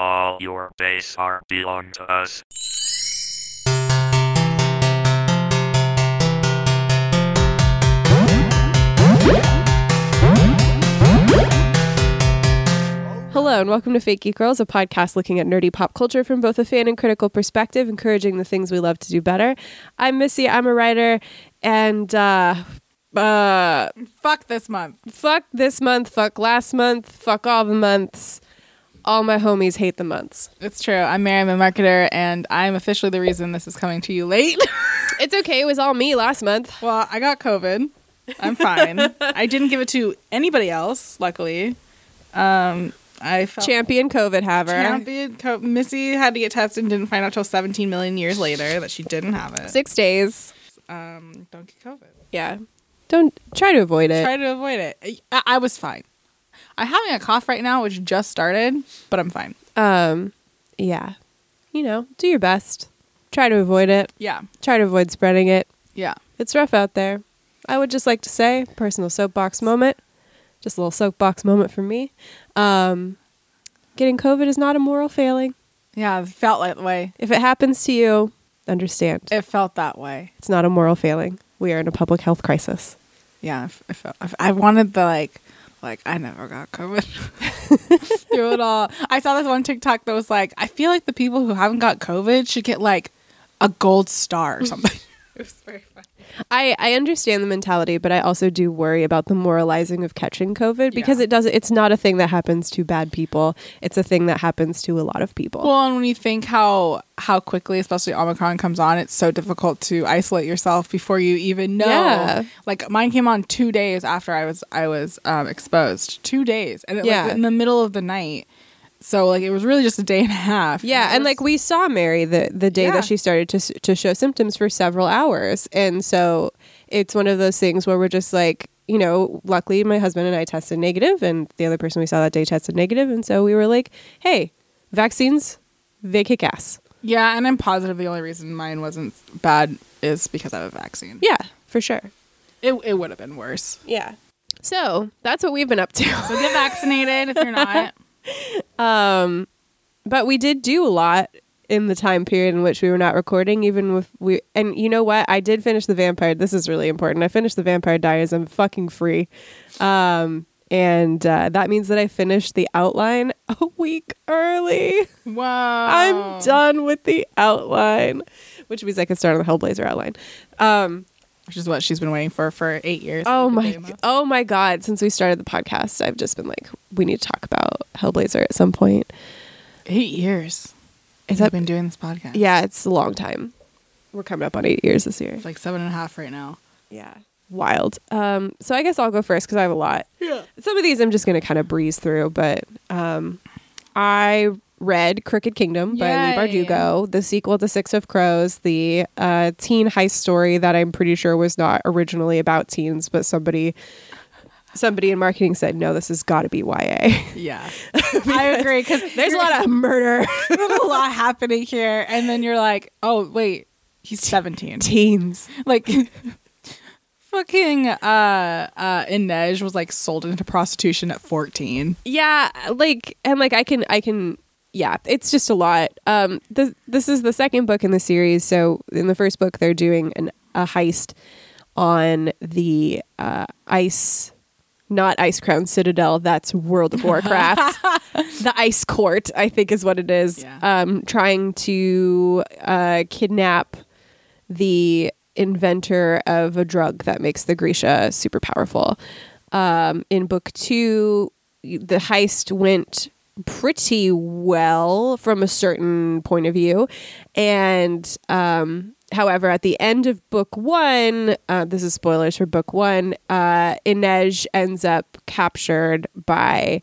All your base are belong to us. Hello, and welcome to Fake Geek Girls, a podcast looking at nerdy pop culture from both a fan and critical perspective, encouraging the things we love to do better. I'm Missy, I'm a writer, and uh, uh, Fuck this month. fuck this month, fuck last month, fuck all the months. All my homies hate the months. It's true. I'm Mary, I'm a marketer, and I'm officially the reason this is coming to you late. It's okay, it was all me last month. well, I got COVID. I'm fine. I didn't give it to anybody else, luckily. Um, I felt Champion COVID haver. champion. Co- Missy had to get tested and didn't find out till 17 million years later that she didn't have it. Six days. Um, don't get COVID. Yeah. Don't try to avoid it. Try to avoid it. I, I was fine. I'm having a cough right now, which just started, but I'm fine. Um, yeah. You know, do your best. Try to avoid it. Yeah. Try to avoid spreading it. Yeah. It's rough out there. I would just like to say, personal soapbox moment, just a little soapbox moment for me. Um, getting COVID is not a moral failing. Yeah. It felt that way. If it happens to you, understand. It felt that way. It's not a moral failing. We are in a public health crisis. yeah, I felt I, I wanted the like like I never got COVID through it all. I saw this one TikTok that was like, I feel like the people who haven't got COVID should get like a gold star or something. it was very funny. I, I understand the mentality, but I also do worry about the moralizing of catching COVID because Yeah. it does it's not a thing that happens to bad people. It's a thing that happens to a lot of people. Well, and when you think how how quickly, especially Omicron comes on, it's so difficult to isolate yourself before you even know. Yeah. Like mine came on two days after I was I was um, exposed. Two days, and it, Yeah. like in the middle of the night. So like it was really just a day and a half. Yeah, and was- like we saw Mary the the day Yeah. that she started to to show symptoms for several hours, and so it's one of those things where we're just like, you know, luckily my husband and I tested negative, and the other person we saw that day tested negative, and so we were like, hey, vaccines, they kick ass. Yeah, and I'm positive the only reason mine wasn't bad is because I have a vaccine. Yeah, for sure. It, it would have been worse. Yeah. So that's what we've been up to. So get vaccinated if you're not. Um, but we did do a lot in the time period in which we were not recording, even with we. And you know what? I did finish the Vampire. This is really important. I finished the Vampire Diaries. I'm fucking free. Um, and uh, that means that I finished the outline a week early. Wow. I'm done with the outline, which means I can start on the Hellblazer outline. Um, Which is what she's been waiting for for eight years. Oh my, oh my God! Since we started the podcast, I've just been like, we need to talk about Hellblazer at some point. Eight years. Is that been doing this podcast. Yeah, it's a long time. We're coming up on eight years this year. It's like seven and a half right now. Yeah, wild. Um, so I guess I'll go first because I have a lot. Yeah. Some of these I'm just gonna kind of breeze through, but um, I read Crooked Kingdom by Leigh Yay. Bardugo, the sequel to Six of Crows, the uh, teen heist story that I'm pretty sure was not originally about teens, but somebody. Somebody in marketing said, "No, this has got to be YA." Yeah. I agree because There's a lot of murder. there's a lot happening here, and then you're like, oh wait, he's 17. teens. like fucking uh uh Inej was like sold into prostitution at 14. Yeah, like and like I can I can yeah, it's just a lot. Um this this is the second book in the series. So in the first book they're doing an a heist on the uh ice not Ice Crown Citadel, that's World of Warcraft. the Ice Court, I think is what it is. Yeah. Um trying to uh kidnap the inventor of a drug that makes the Grisha super powerful. Um, in book two, the heist went pretty well from a certain point of view. And um, however, at the end of book one, uh, this is spoilers for book one, uh, Inej ends up captured by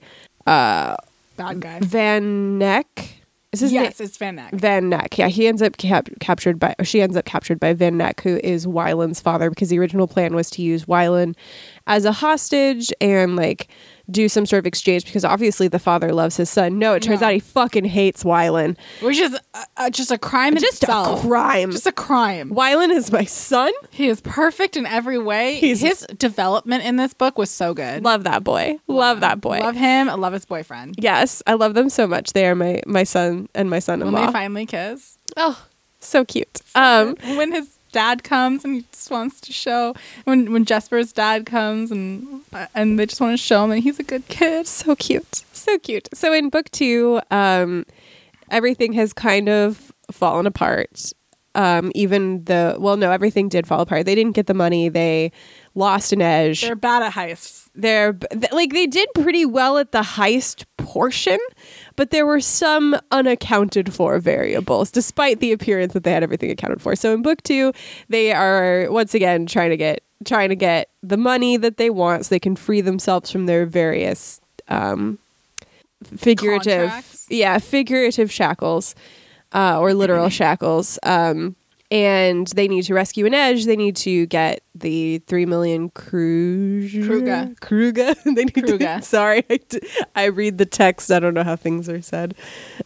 Bad guy. Van Neck. Is his name? yes, it's Van Neck. Van Neck. Yeah, he ends up cap- captured by, or she ends up captured by Van Neck, who is Wylan's father, because the original plan was to use Wyland as a hostage and like do some sort of exchange because obviously the father loves his son. No, it turns No. out he fucking hates Wylan. Which is uh, uh, just a crime in Just a itself. crime. Just a crime. Wylan is my son. He is perfect in every way. He's- his development in this book was so good. Love that boy. Love that boy. Love him. I love his boyfriend. Yes, I love them so much. They are my my son and my When son-in-law. they finally kiss. oh, so cute. Um, when his dad comes and he just wants to show when when Jesper's dad comes and and they just want to show him that he's a good kid. so cute. So cute. So in book two um everything has kind of fallen apart. Um even the well no everything did fall apart. They didn't get the money. They lost Inej. They're bad at heists. they're like they did pretty well at the heist portion but there were some unaccounted for variables despite the appearance that they had everything accounted for. So in book two they are once again trying to get trying to get the money that they want so they can free themselves from their various um figurative Contracts? yeah figurative shackles uh, or literal shackles. Um and they need to rescue Inej. They need to get the three million Kruger. Kruger. Kruger. they need Kruger. To, sorry, I, d- I read the text. I don't know how things are said,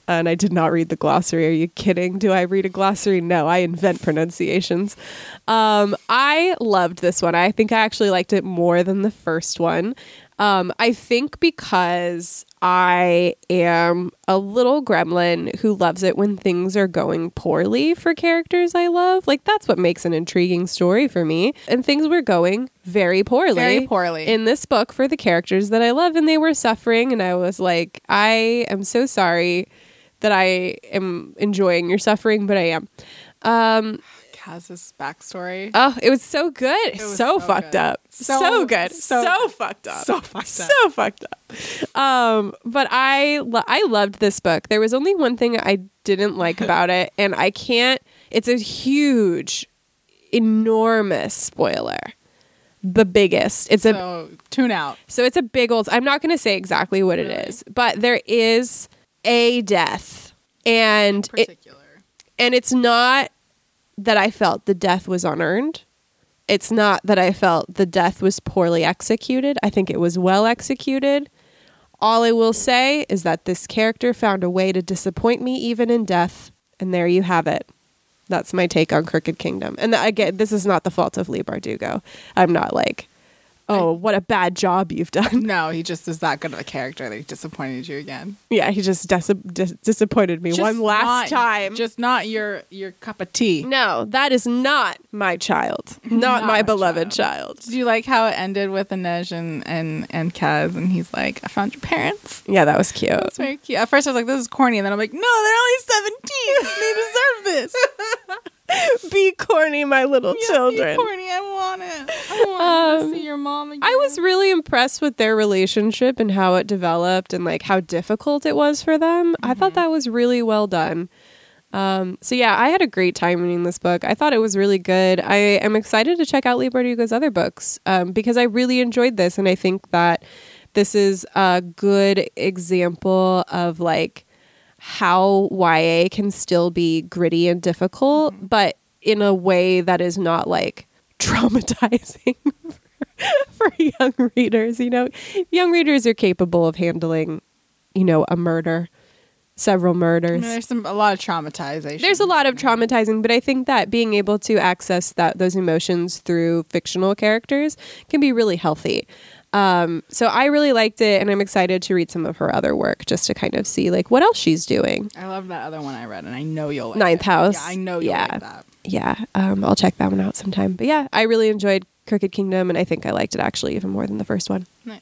and I did not read the glossary. Are you kidding? Do I read a glossary? No, I invent pronunciations. Um, I loved this one. I think I actually liked it more than the first one. Um, I think because I am a little gremlin who loves it when things are going poorly for characters I love. Like that's what makes an intriguing story for me. And things were going very poorly. Very poorly. in this book for the characters that I love and they were suffering and I was like, I am so sorry that I am enjoying your suffering, but I am. Um Kaz's backstory. Oh, it was so good. was so, so fucked good. up. So, So- good. So, so fucked up. So fucked up. So fucked up. Um, but I lo- I loved this book. There was only one thing I didn't like about it, and I can't. It's a huge, enormous spoiler. The biggest. It's a tune out. so it's a big old. I'm not going to say exactly what it Really? is, but there is a death, and it, Particular. and it's not that I felt the death was unearned. It's not that I felt the death was poorly executed. I think it was well executed. All I will say is that this character found a way to disappoint me even in death, and there you have it. That's my take on Crooked Kingdom. And again, this is not the fault of Leigh Bardugo. I'm not like, oh, what a bad job you've done. No, he just is that good of a character that he disappointed you again. yeah, he just dis- dis- disappointed me Just one last not- time. Just not your your cup of tea. No, that is not my child. Not, Not my my beloved child. Did you like how it ended with Inej and and and Kaz and he's like, I found your parents. Yeah, that was cute. That's very cute. At first I was like, this is corny, and then I'm like, no, they're only seventeen. they deserve this. Be corny, my little Yeah, children. be corny. I want it. I want Um, to see your mom again. I was really impressed with their relationship and how it developed and like how difficult it was for them. I thought that was really well done. Um, so yeah, I had a great time reading this book. I thought it was really good. I am excited to check out Leigh Bardugo's other books um, because I really enjoyed this, and I think that this is a good example of like how YA can still be gritty and difficult, mm-hmm. but in a way that is not like traumatizing for young readers. You know, young readers are capable of handling, you know, a murder, several I murders. mean, there's some a lot of traumatization. There's a lot of traumatizing, but I think that being able to access that those emotions through fictional characters can be really healthy. Um, so I really liked it, and I'm excited to read some of her other work just to kind of see like what else she's doing. I love that other one I read, and I know you'll like Ninth it. House. Yeah, I know you'll Yeah. like that. Yeah, um, I'll check that one out sometime. But yeah, I really enjoyed Crooked Kingdom, and I think I liked it actually even more than the first one. Nice.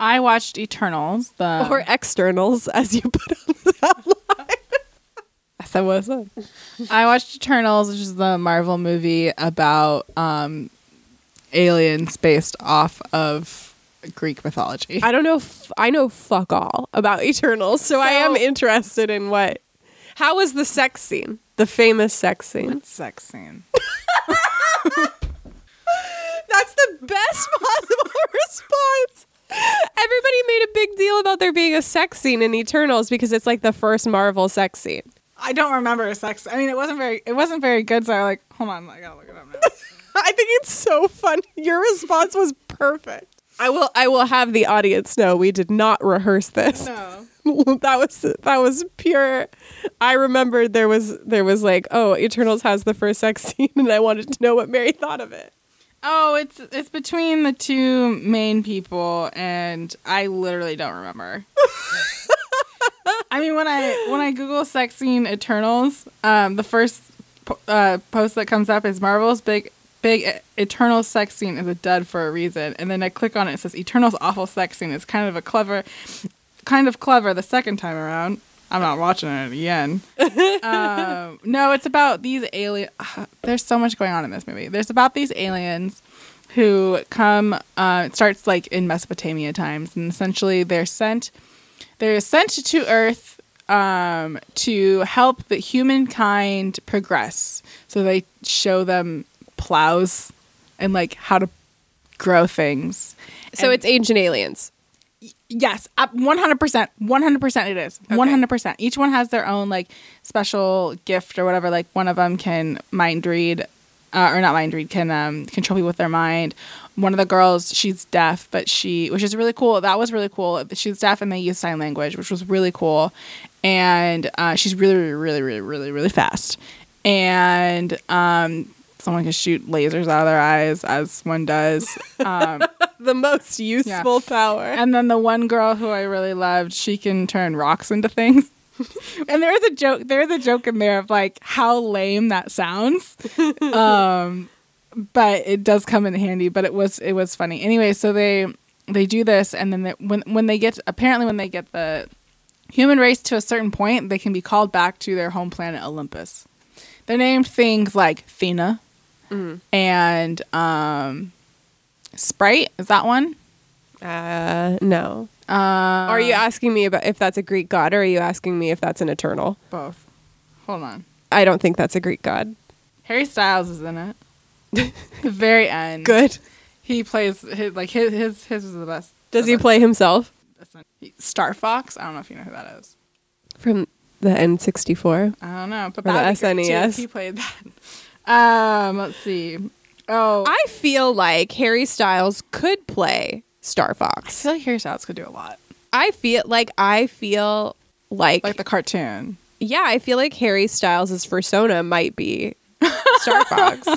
I watched Eternals. The or externals, as you put on the outline. I said what I. I watched Eternals, which is the Marvel movie about um, aliens based off of Greek mythology. I don't know. F- I know fuck all about Eternals, so, I am interested in what. How was the sex scene? The famous sex scene. Sex scene. That's the best possible response. Everybody made a big deal about there being a sex scene in Eternals because it's like the first Marvel sex scene. I don't remember a sex. I mean, it wasn't very. It wasn't very good. So I like. Hold on, I gotta look it up now. I think it's so fun. Your response was perfect. I will I will have the audience know we did not rehearse this. No. that was that was pure I remembered there was there was like, oh, Eternals has the first sex scene and I wanted to know what Mary thought of it. Oh, it's it's between the two main people, and I literally don't remember. I mean, when I when I Google sex scene Eternals, um, the first uh, post that comes up is Marvel's big big Eternal sex scene is a dud for a reason, and then I click on it. It says Eternal's awful sex scene is kind of a clever, kind of clever the second time around. I'm not watching it again. um, no, it's about these alien. there's so much going on in this movie. There's about these aliens who come. Uh, it starts like in Mesopotamia times, and essentially they're sent. They're sent to Earth um, to help the humankind progress. So they show them plows and like how to grow things. So And- it's ancient aliens. Yes, one hundred percent, one hundred percent. It is one hundred percent. Each one has their own like special gift or whatever. Like one of them can mind read, uh, or not mind read, can um, control people with their mind. One of the girls, she's deaf, but she, which is really cool. That was really cool. She's deaf and they use sign language, which was really cool. And uh, she's really, really, really, really, really, really fast. And um, someone can shoot lasers out of their eyes, as one does. Um, The most useful power. and then the one girl who I really loved, she can turn rocks into things. and there is a joke. There is a joke in there of like how lame that sounds. um, but it does come in handy. But it was it was funny anyway. So they they do this, and then they, when when they get apparently when they get the human race to a certain point, they can be called back to their home planet Olympus. They're named things like Thena and um, Sprite. Is that one? Uh, no. Uh, are you asking me about if that's a Greek god, or are you asking me if that's an eternal? Both. Hold on. I don't think that's a Greek god. Harry Styles is in it. the very end. Good. He plays his like his his his is the best. Does the he best. play himself Star Fox? I don't know if you know who that is. from the N64? I don't know, but the that be great, too SNES. He played that. Um, let's see. Oh, I, feel like Harry Styles could play Star Fox. I feel like Harry Styles could do a lot, I feel like I feel like, like the cartoon. yeah, I feel like Harry Styles' persona might be Star Fox.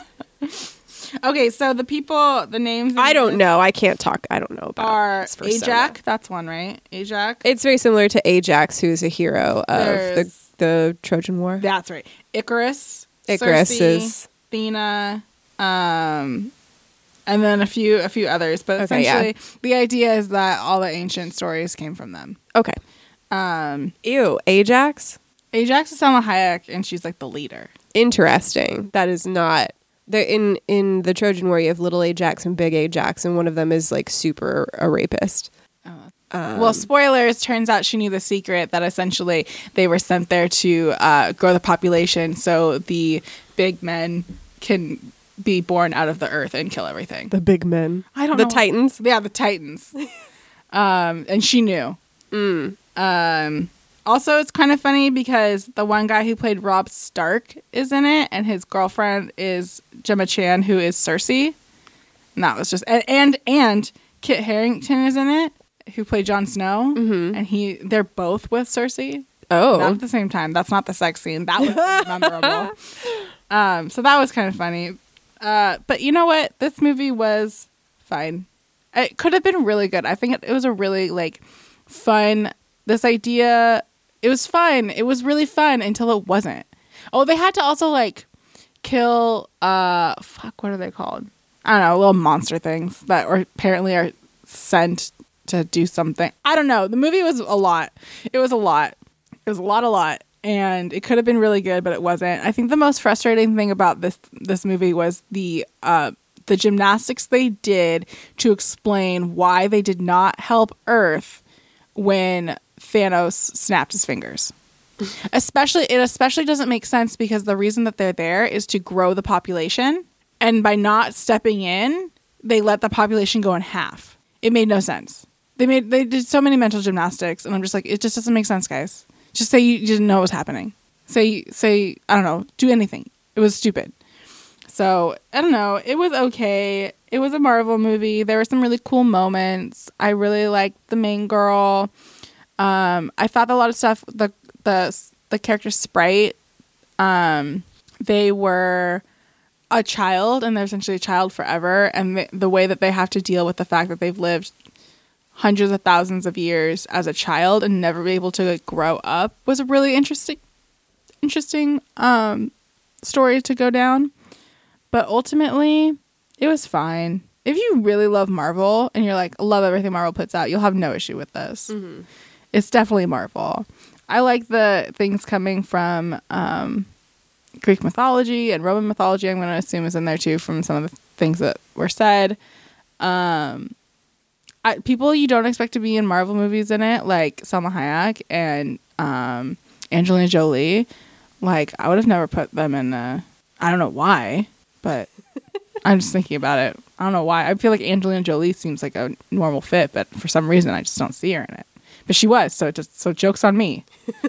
Okay, so the people, the names. I don't know. I can't talk. I don't know about Are. Ajax? That's one, right? Ajax. It's very similar to Ajax, who's a hero of There's- the the Trojan War. That's right. Ikaris. Is- Athena, um, and then a few a few others. But Okay, yeah. essentially, the idea is that all the ancient stories came from them. Okay. Um, Ew, Ajax. Ajax is Salma Hayek, and she's like the leader. Interesting. That is not. The, in in the Trojan War, you have little Ajax and big Ajax, and one of them is like super a rapist. Um, well, spoilers. Turns out she knew the secret that essentially they were sent there to uh, grow the population, so the big men can be born out of the earth and kill everything. the big men. I don't know. the know. Titans. Yeah, the Titans. um, and she knew. Um, also, it's kind of funny because the one guy who played Robb Stark is in it, and his girlfriend is Gemma Chan, who is Sersi. And that was just and and, and Kit Harington is in it, who played Jon Snow, and he they're both with Sersi. Oh, Not at the same time. That's not the sex scene. That was memorable. Um, so that was kind of funny. Uh, but you know what? This movie was fine. It could have been really good. I think it, it was a really like fun. This idea, it was fun. It was really fun until it wasn't. Oh, they had to also like kill. Uh, fuck, what are they called? I don't know, little monster things that are apparently are sent to do something. I don't know. The movie was a lot. It was a lot. It was a lot, a lot, and it could have been really good, but it wasn't. I think the most frustrating thing about this this movie was the uh, the gymnastics they did to explain why they did not help Earth when Thanos snapped his fingers. especially, it especially doesn't make sense because the reason that they're there is to grow the population, and by not stepping in, they let the population go in half. It made no sense. They made they did so many mental gymnastics, and I'm just like, it just doesn't make sense, guys. Just say you didn't know what was happening. Say say I don't know. Do anything. It was stupid. So I don't know. It was okay. it was a Marvel movie. There were some really cool moments. I really liked the main girl. Um, I thought a lot of stuff the the the character sprite um, they were a child and they're essentially a child forever and the, the way that they have to deal with the fact that they've lived hundreds of thousands of years as a child and never be able to like, grow up was a really interesting interesting um, story to go down. But ultimately it was fine. If you really love marvel and you're like love everything marvel puts out you'll have no issue with this. It's definitely marvel. I like the things coming from um, Greek mythology and Roman mythology, I'm going to assume is in there too from some of the things that were said. Um, I, people you don't expect to be in Marvel movies in it, like Salma Hayek and um, Angelina Jolie, like I would have never put them in. A, I don't know why, but I'm just thinking about it. I don't know why. I feel like Angelina Jolie seems like a normal fit, but for some reason I just don't see her in it. But she was, so it just so jokes on me.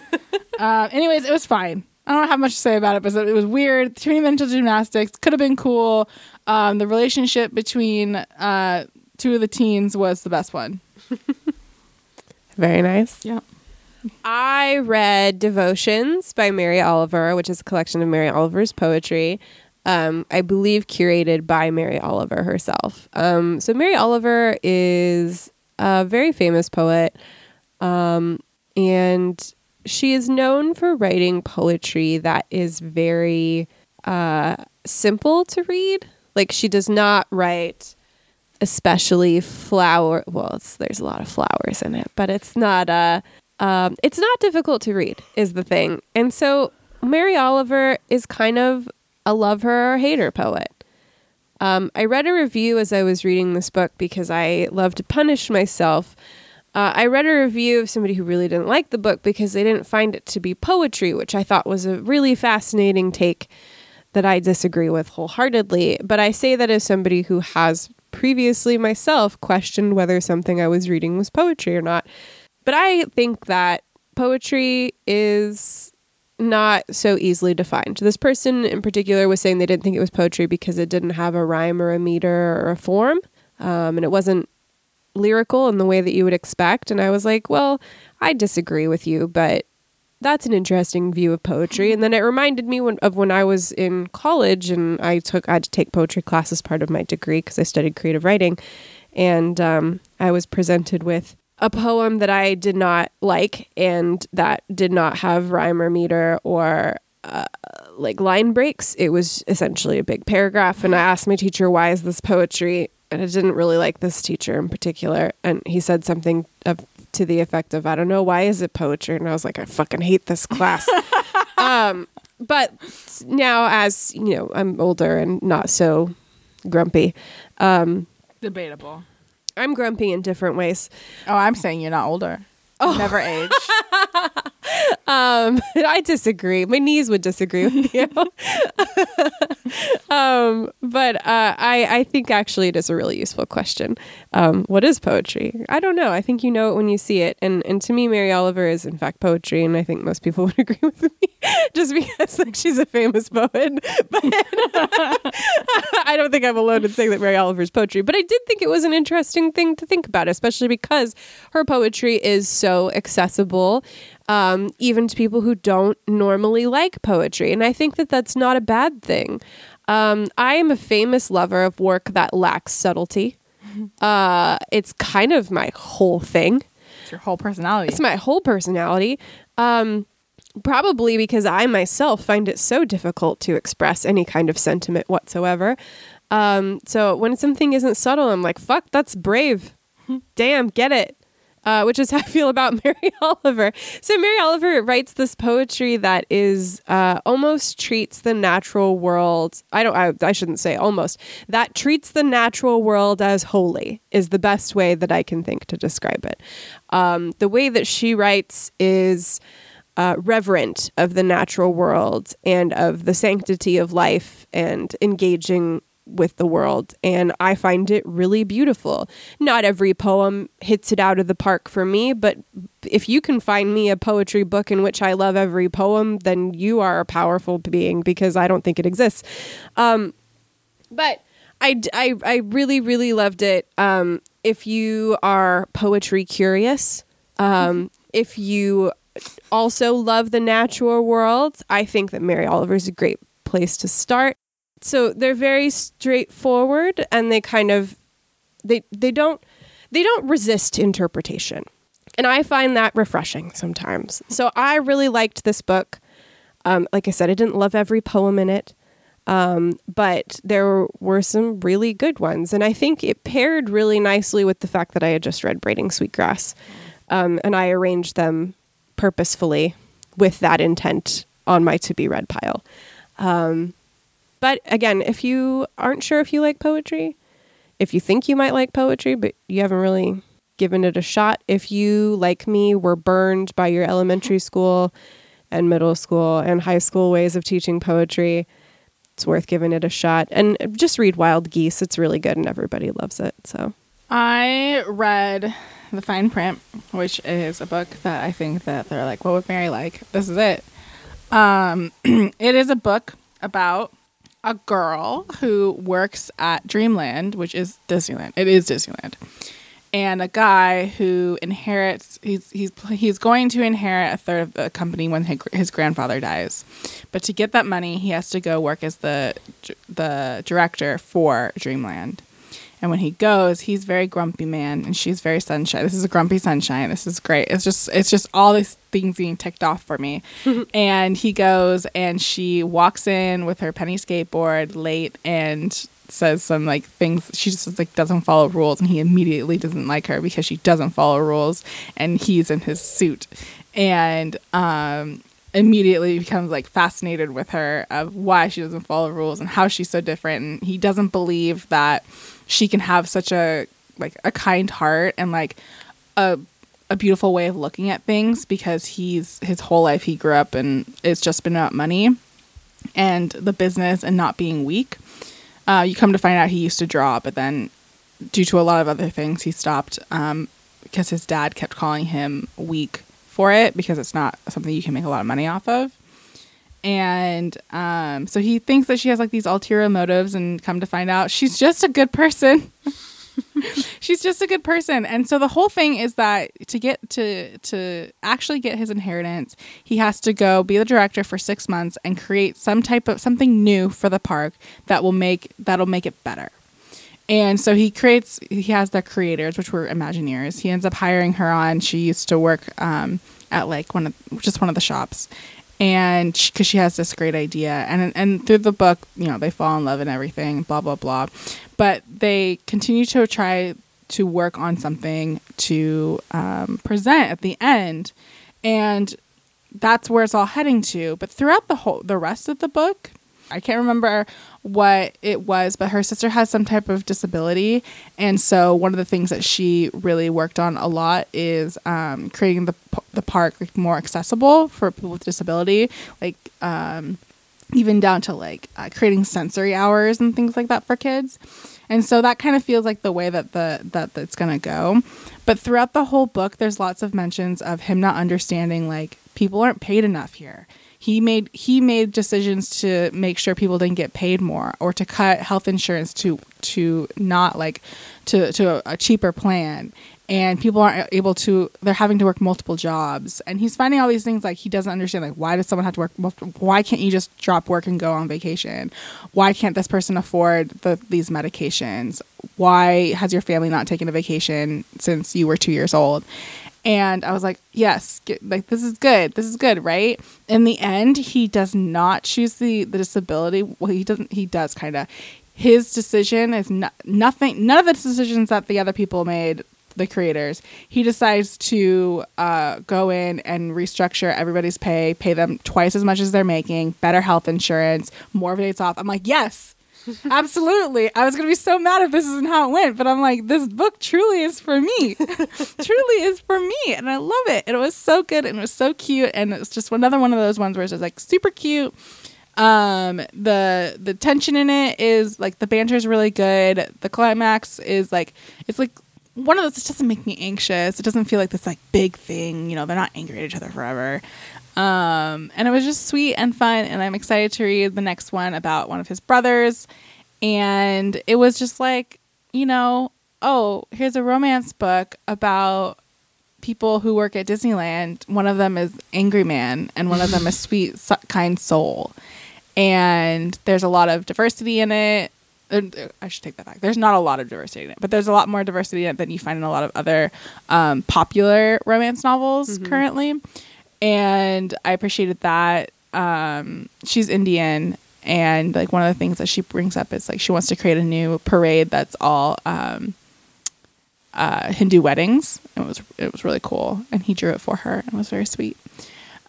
uh, anyways, it was fine. I don't have much to say about it, but it was weird. Three mental gymnastics could have been cool. Um, the relationship between uh, two of the teens was the best one. Very nice. Yeah. I read Devotions by Mary Oliver, which is a collection of Mary Oliver's poetry. Um, I believe curated by Mary Oliver herself. Um, so Mary Oliver is a very famous poet, um, and she is known for writing poetry that is very uh, simple to read. Like she does not write especially flower. Well, there's a lot of flowers in it, but it's not uh, um, it's not difficult to read. Is the thing, and so Mary Oliver is kind of a love her or hate her poet. Um, I read a review as I was reading this book because I love to punish myself. Uh, I read a review of somebody who really didn't like the book because they didn't find it to be poetry, which I thought was a really fascinating take that I disagree with wholeheartedly. But I say that as somebody who has previously myself questioned whether something I was reading was poetry or not. But I think that poetry is not so easily defined. This person in particular was saying they didn't think it was poetry because it didn't have a rhyme or a meter or a form, um, and it wasn't lyrical in the way that you would expect. And I was like, well, I disagree with you, but that's an interesting view of poetry. And then it reminded me when, of when I was in college and I took I had to take poetry class as part of my degree because I studied creative writing, and um, I was presented with a poem that I did not like and that did not have rhyme or meter or uh, like line breaks. It was essentially a big paragraph. And I asked my teacher, why is this poetry? And I didn't really like this teacher in particular. And he said something of, to the effect of, I don't know, why is it poetry? And I was like, I fucking hate this class. um, but now, as you know, I'm older and not so grumpy. Um, Debatable. I'm grumpy in different ways. Oh, I'm saying you're not older. Oh. Never age. Um, I disagree. My knees would disagree with you. um, but uh, I, I think actually it is a really useful question. Um, what is poetry? I don't know. I think you know it when you see it. And and to me, Mary Oliver is in fact poetry, and I think most people would agree with me, just because like she's a famous poet. But I don't think I'm alone in saying that Mary Oliver is poetry. But I did think it was an interesting thing to think about, especially because her poetry is so accessible um, even to people who don't normally like poetry. And I think that that's not a bad thing. Um, I am a famous lover of work that lacks subtlety. Uh, it's kind of my whole thing. It's your whole personality. It's my whole personality. Um, probably because I myself find it so difficult to express any kind of sentiment whatsoever. Um, so when something isn't subtle, I'm like, fuck, that's brave. Damn, get it uh, which is how I feel about Mary Oliver. So Mary Oliver writes this poetry that is uh, almost treats the natural world. I don't. I, I shouldn't say almost. That treats the natural world as holy is the best way that I can think to describe it. Um, the way that she writes is. Uh, reverent of the natural world and of the sanctity of life and engaging with the world and I find it really beautiful. Not every poem hits it out of the park for me, but if you can find me a poetry book in which I love every poem, then you are a powerful being because I don't think it exists. Um, but I really, really loved it. Um, if you are poetry curious, um, if you also love the natural world, I think that Mary Oliver is a great place to start. So they're very straightforward and they kind of they they don't they don't resist interpretation. And I find that refreshing sometimes. So I really liked this book. Um, like I said, I didn't love every poem in it. Um, but there were some really good ones. And I think it paired really nicely with the fact that I had just read Braiding Sweetgrass. Um, and I arranged them purposefully with that intent on my to be read pile. Um, but again, if you aren't sure if you like poetry, if you think you might like poetry, but you haven't really given it a shot, if you, like me, were burned by your elementary school and middle school and high school ways of teaching poetry, it's worth giving it a shot. And just read Wild Geese. It's really good and everybody loves it. So I read The Fine Print, which is a book that I think that they're like, what would Mary like? This is it. Um, it is a book about a girl who works at Dreamland, which is Disneyland. It is Disneyland. And a guy who inherits he's he's he's going to inherit a third of the company when his, grandfather dies. But to get that money, he has to go work as the the director for Dreamland. And when he goes, he's very grumpy man, and she's very sunshine. This is a grumpy sunshine. This is great. It's just it's just all these things being ticked off for me. and he goes, and she walks in with her penny skateboard late, and says some like things. She just like doesn't follow rules, and he immediately doesn't like her because she doesn't follow rules, and he's in his suit, and um immediately becomes like fascinated with her of why she doesn't follow rules and how she's so different and he doesn't believe that she can have such a like a kind heart and like a a beautiful way of looking at things because he's his whole life he grew up and it's just been about money and the business and not being weak. Uh, you come to find out he used to draw, but then due to a lot of other things, he stopped um, because his dad kept calling him weak for it because it's not something you can make a lot of money off of. And um, so he thinks that she has like these ulterior motives, and come to find out she's just a good person. she's just a good person and so the whole thing is that to get to to actually get his inheritance he has to go be the director for six months and create some type of something new for the park that will make that'll make it better and so he creates he has the creators which were imagineers. He ends up hiring her on. She used to work um, at like one of just one of the shops. And because she, she has this great idea. And and through the book you know they fall in love and everything blah blah blah. But they continue to try to work on something to um, present at the end. And that's where it's all heading to. But throughout the whole the rest of the book i can't remember what it was but her sister has some type of disability. And so one of the things that she really worked on a lot is um, creating the, the park like, more accessible for people with disability like um, even down to like uh, creating sensory hours and things like that for kids. And so that kind of feels like the way that the that that's gonna go. But throughout the whole book there's lots of mentions of him not understanding like people aren't paid enough here he made he made decisions to make sure people didn't get paid more or to cut health insurance to to not like to to a, cheaper plan. And people aren't able to they're having to work multiple jobs. And he's finding all these things like he doesn't understand like why does someone have to work why can't you just drop work and go on vacation? Why can't this person afford the, these medications? Why has your family not taken a vacation since you were two years old and I was like, yes, get, like this is good. This is good, right? In the end, he does not choose the the disability. Well, he doesn't. He does kind of. His decision is no, nothing. None of the decisions that the other people made, the creators. He decides to uh, go in and restructure everybody's pay, pay them twice as much as they're making, better health insurance, more days off. I'm like, yes. Absolutely. I was going to be so mad if this isn't how it went, but I'm like, this book truly is for me. truly is for me. And I love it. And it was so good and it was so cute. And it's just another one of those ones where it's just like super cute. Um, the the tension in it is like the banter is really good. The climax is like it's like one of those. It doesn't make me anxious. It doesn't feel like this like big thing. You know, they're not angry at each other forever. Um, and it was just sweet and fun. And I'm excited to read the next one about one of his brothers. and it was just like you know oh here's a romance book about people who work at disneyland one of them is angry man and one of them is sweet so- kind soul and there's a lot of diversity in it Uh, I should take that back. There's not a lot of diversity in it, but there's a lot more diversity in it than you find in a lot of other um, popular romance novels currently. And I appreciated that. Um, she's Indian, and like one of the things that she brings up is like she wants to create a new parade that's all um, uh, Hindu weddings. It was it was really cool, and he drew it for her, and it was very sweet.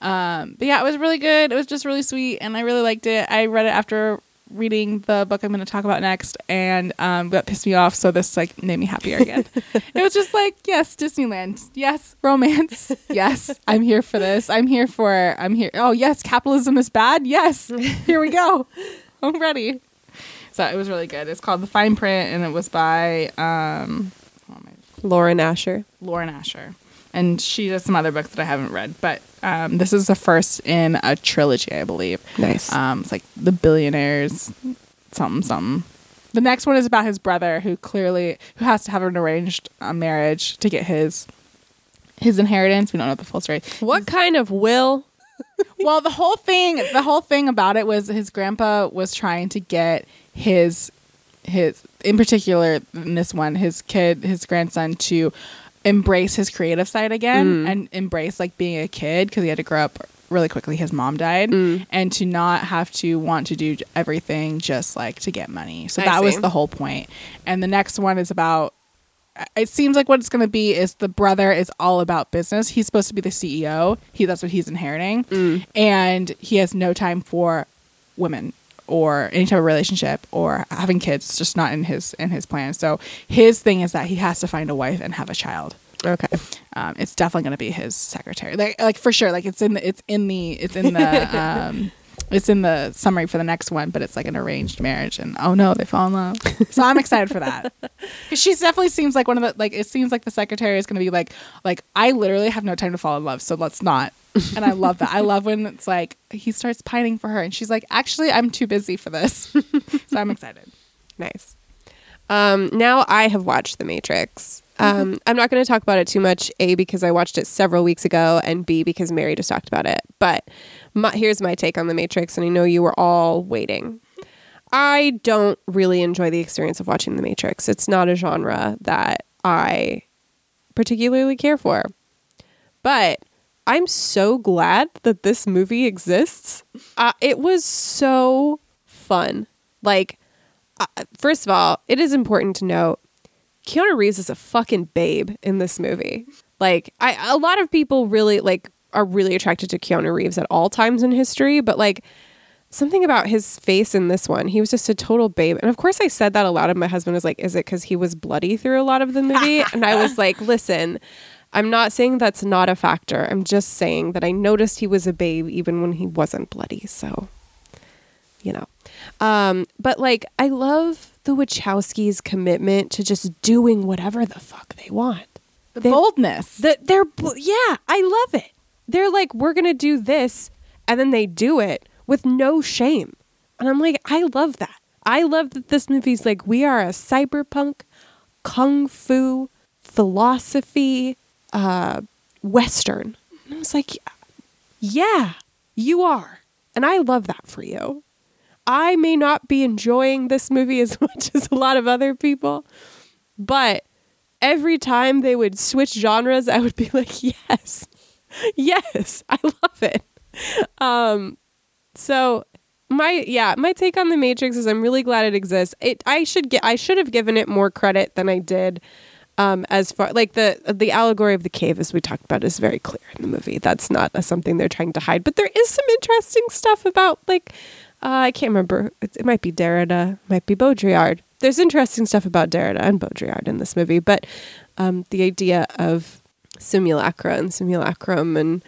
Um, but yeah, it was really good. It was just really sweet, and I really liked it. I read it after reading the book I'm going to talk about next, and um, that pissed me off. So this like made me happier again. it was just like, yes, Disneyland, yes, romance, yes, I'm here for this. I'm here for. I'm here. Oh yes, capitalism is bad. Yes, here we go. I'm ready. So it was really good. It's called The Fine Print, and it was by um, oh Lauren Asher. Lauren Asher. And she does some other books that I haven't read, but um, this is the first in a trilogy, I believe. Nice. Um, it's like the billionaires, something, something. The next one is about his brother, who clearly who has to have an arranged uh, marriage to get his his inheritance. We don't know the full story. what kind of will? well, the whole thing, the whole thing about it was his grandpa was trying to get his his in particular in this one his kid his grandson to embrace his creative side again mm. and embrace like being a kid because he had to grow up really quickly. His mom died. Mm. And to not have to want to do everything just like to get money. So I that was the whole point. And the next one is about uh, it seems like what it's going to be is the brother is all about business. He's supposed to be the CEO. He that's what he's inheriting, mm. and he has no time for women or any type of relationship or having kids. It's just not in his in his plan. So his thing is that he has to find a wife and have a child. Okay. Um, it's definitely going to be his secretary, like like for sure. Like it's in the it's in the it's in the um, it's in the summary for the next one, but it's like an arranged marriage, and oh no, they fall in love. So I'm excited for that because she definitely seems like one of the like it seems like the secretary is going to be like like I literally have no time to fall in love, so let's not. And I love that. I love when it's like he starts pining for her, and she's like, actually, I'm too busy for this. so I'm excited. Nice. Um, now I have watched The Matrix. Um, I'm not going to talk about it too much, A, because I watched it several weeks ago, and B, because Mary just talked about it. But my, here's my take on The Matrix, and I know you were all waiting. I don't really enjoy the experience of watching The Matrix. It's not a genre that I particularly care for. But I'm so glad that this movie exists. Uh, it was so fun. Like, uh, first of all, it is important to note Keanu Reeves is a fucking babe in this movie. Like, I a lot of people really like are really attracted to Keanu Reeves at all times in history, but like something about his face in this one, he was just a total babe. And of course, I said that aloud, and my husband was like, "Is it because he was bloody through a lot of the movie?" and I was like, "Listen." I'm not saying that's not a factor. I'm just saying that I noticed he was a babe even when he wasn't bloody. So, you know. Um, but like, I love the Wachowskis' commitment to just doing whatever the fuck they want. The They- boldness. The, they're, yeah, I love it. They're like, we're going to do this. And then they do it with no shame. And I'm like, I love that. I love that this movie's like, we are a cyberpunk, kung fu, philosophy, uh, Western. And I was like, yeah, you are. And I love that for you. I may not be enjoying this movie as much as a lot of other people, but every time they would switch genres, I would be like, yes, yes, I love it. Um, so my yeah, my take on the Matrix is I'm really glad it exists. It I should get I should have given it more credit than I did. Um, as far like the the allegory of the cave, as we talked about, is very clear in the movie. That's not a, something they're trying to hide, but there is some interesting stuff about like uh, I can't remember. It, might be Derrida, might be Baudrillard. There's interesting stuff about Derrida and Baudrillard in this movie, but um, the idea of simulacra and simulacrum and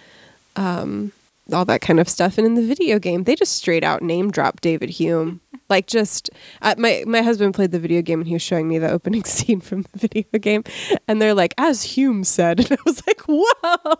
um, all that kind of stuff. And in the video game, they just straight out name drop David Hume. Like just uh, my my husband played the video game and he was showing me the opening scene from the video game, and they're like, as Hume said, and I was like, whoa,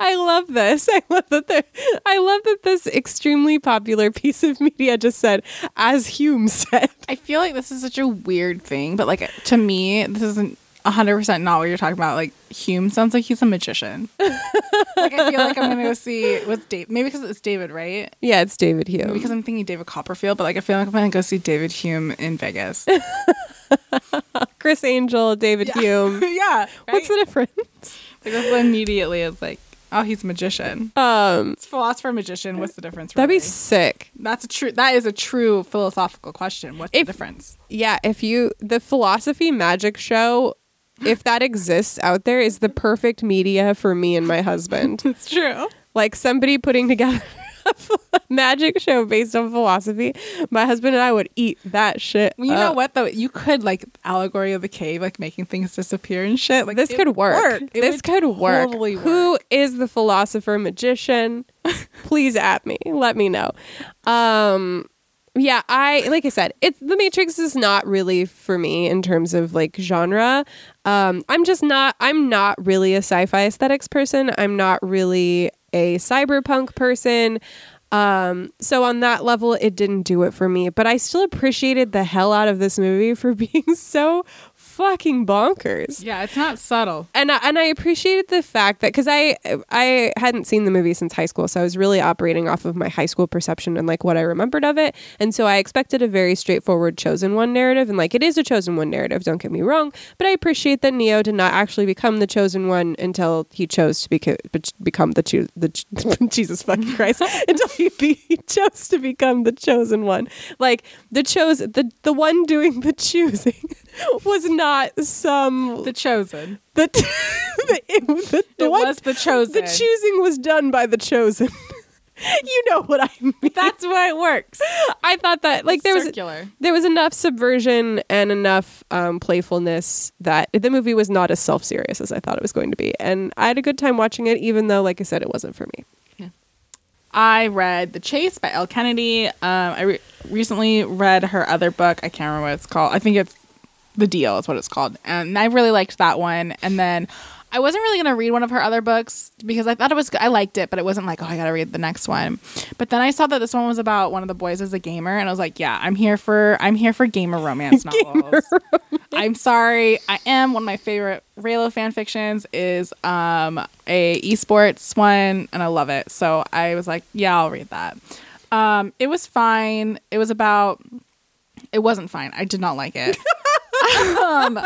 I love this. I love that they're, I love that this extremely popular piece of media just said, as Hume said. I feel like this is such a weird thing, but like to me, this isn't hundred percent not what you're talking about. Like Hume sounds like he's a magician. like I feel like I'm gonna go see with Dave. Maybe because it's David, right? Yeah, it's David Hume. Because I'm thinking David Copperfield, but like I feel like I'm gonna go see David Hume in Vegas. Criss Angel, David Hume. yeah. What's the difference? Like immediately it's like, oh, he's a magician. Um, It's philosopher magician. What's the difference? that'd be sick. That's a true. That is a true philosophical question. What's If- the difference? Yeah, if you the philosophy magic show, if that exists out there, is the perfect media for me and my husband. It's true. like somebody putting together a magic show based on philosophy. My husband and I would eat that shit. You know what though? You could like allegory of the cave, like making things disappear and shit. Like This could would work. This could work. totally work. Who is the philosopher magician? Please at me. Let me know. Um yeah, I like I said, it's The Matrix is not really for me in terms of like genre. Um I'm just not I'm not really a sci-fi aesthetics person. I'm not really a cyberpunk person. Um so on that level it didn't do it for me, but I still appreciated the hell out of this movie for being so fucking bonkers Yeah, it's not subtle. and I, and I appreciated the fact that because I I hadn't seen the movie since high school, so I was really operating off of my high school perception and like what I remembered of it, and so I expected a very straightforward chosen one narrative, and like it is a chosen one narrative. Don't get me wrong, but I appreciate that Neo did not actually become the chosen one until he chose to beca- be- become the cho- the ch- Jesus fucking Christ until he, be- he chose to become the chosen one. Like the chose the the one doing the choosing was not some The chosen. the the, it, the, the It was the chosen. The choosing was done by the chosen. you know what I mean. That's why it works. I thought that like there was there was enough subversion and enough um, playfulness that the movie was not as self serious as I thought it was going to be, and I had a good time watching it, even though, like I said, it wasn't for me. I read The Chase by Elle Kennedy. Um, I re- recently read her other book. I can't remember what it's called. I think it's The Deal is what it's called. And I really liked that one. And then I wasn't really going to read one of her other books because I thought it was, I liked it, but it wasn't like, oh, I got to read the next one. But then I saw that this one was about one of the boys as a gamer. And I was like, yeah, I'm here for, I'm here for gamer romance novels. I'm sorry. I am one of my favorite Reylo fan fictions is um a esports one and I love it. So I was like, yeah, I'll read that. Um it was fine. It was about it wasn't fine. I did not like it. um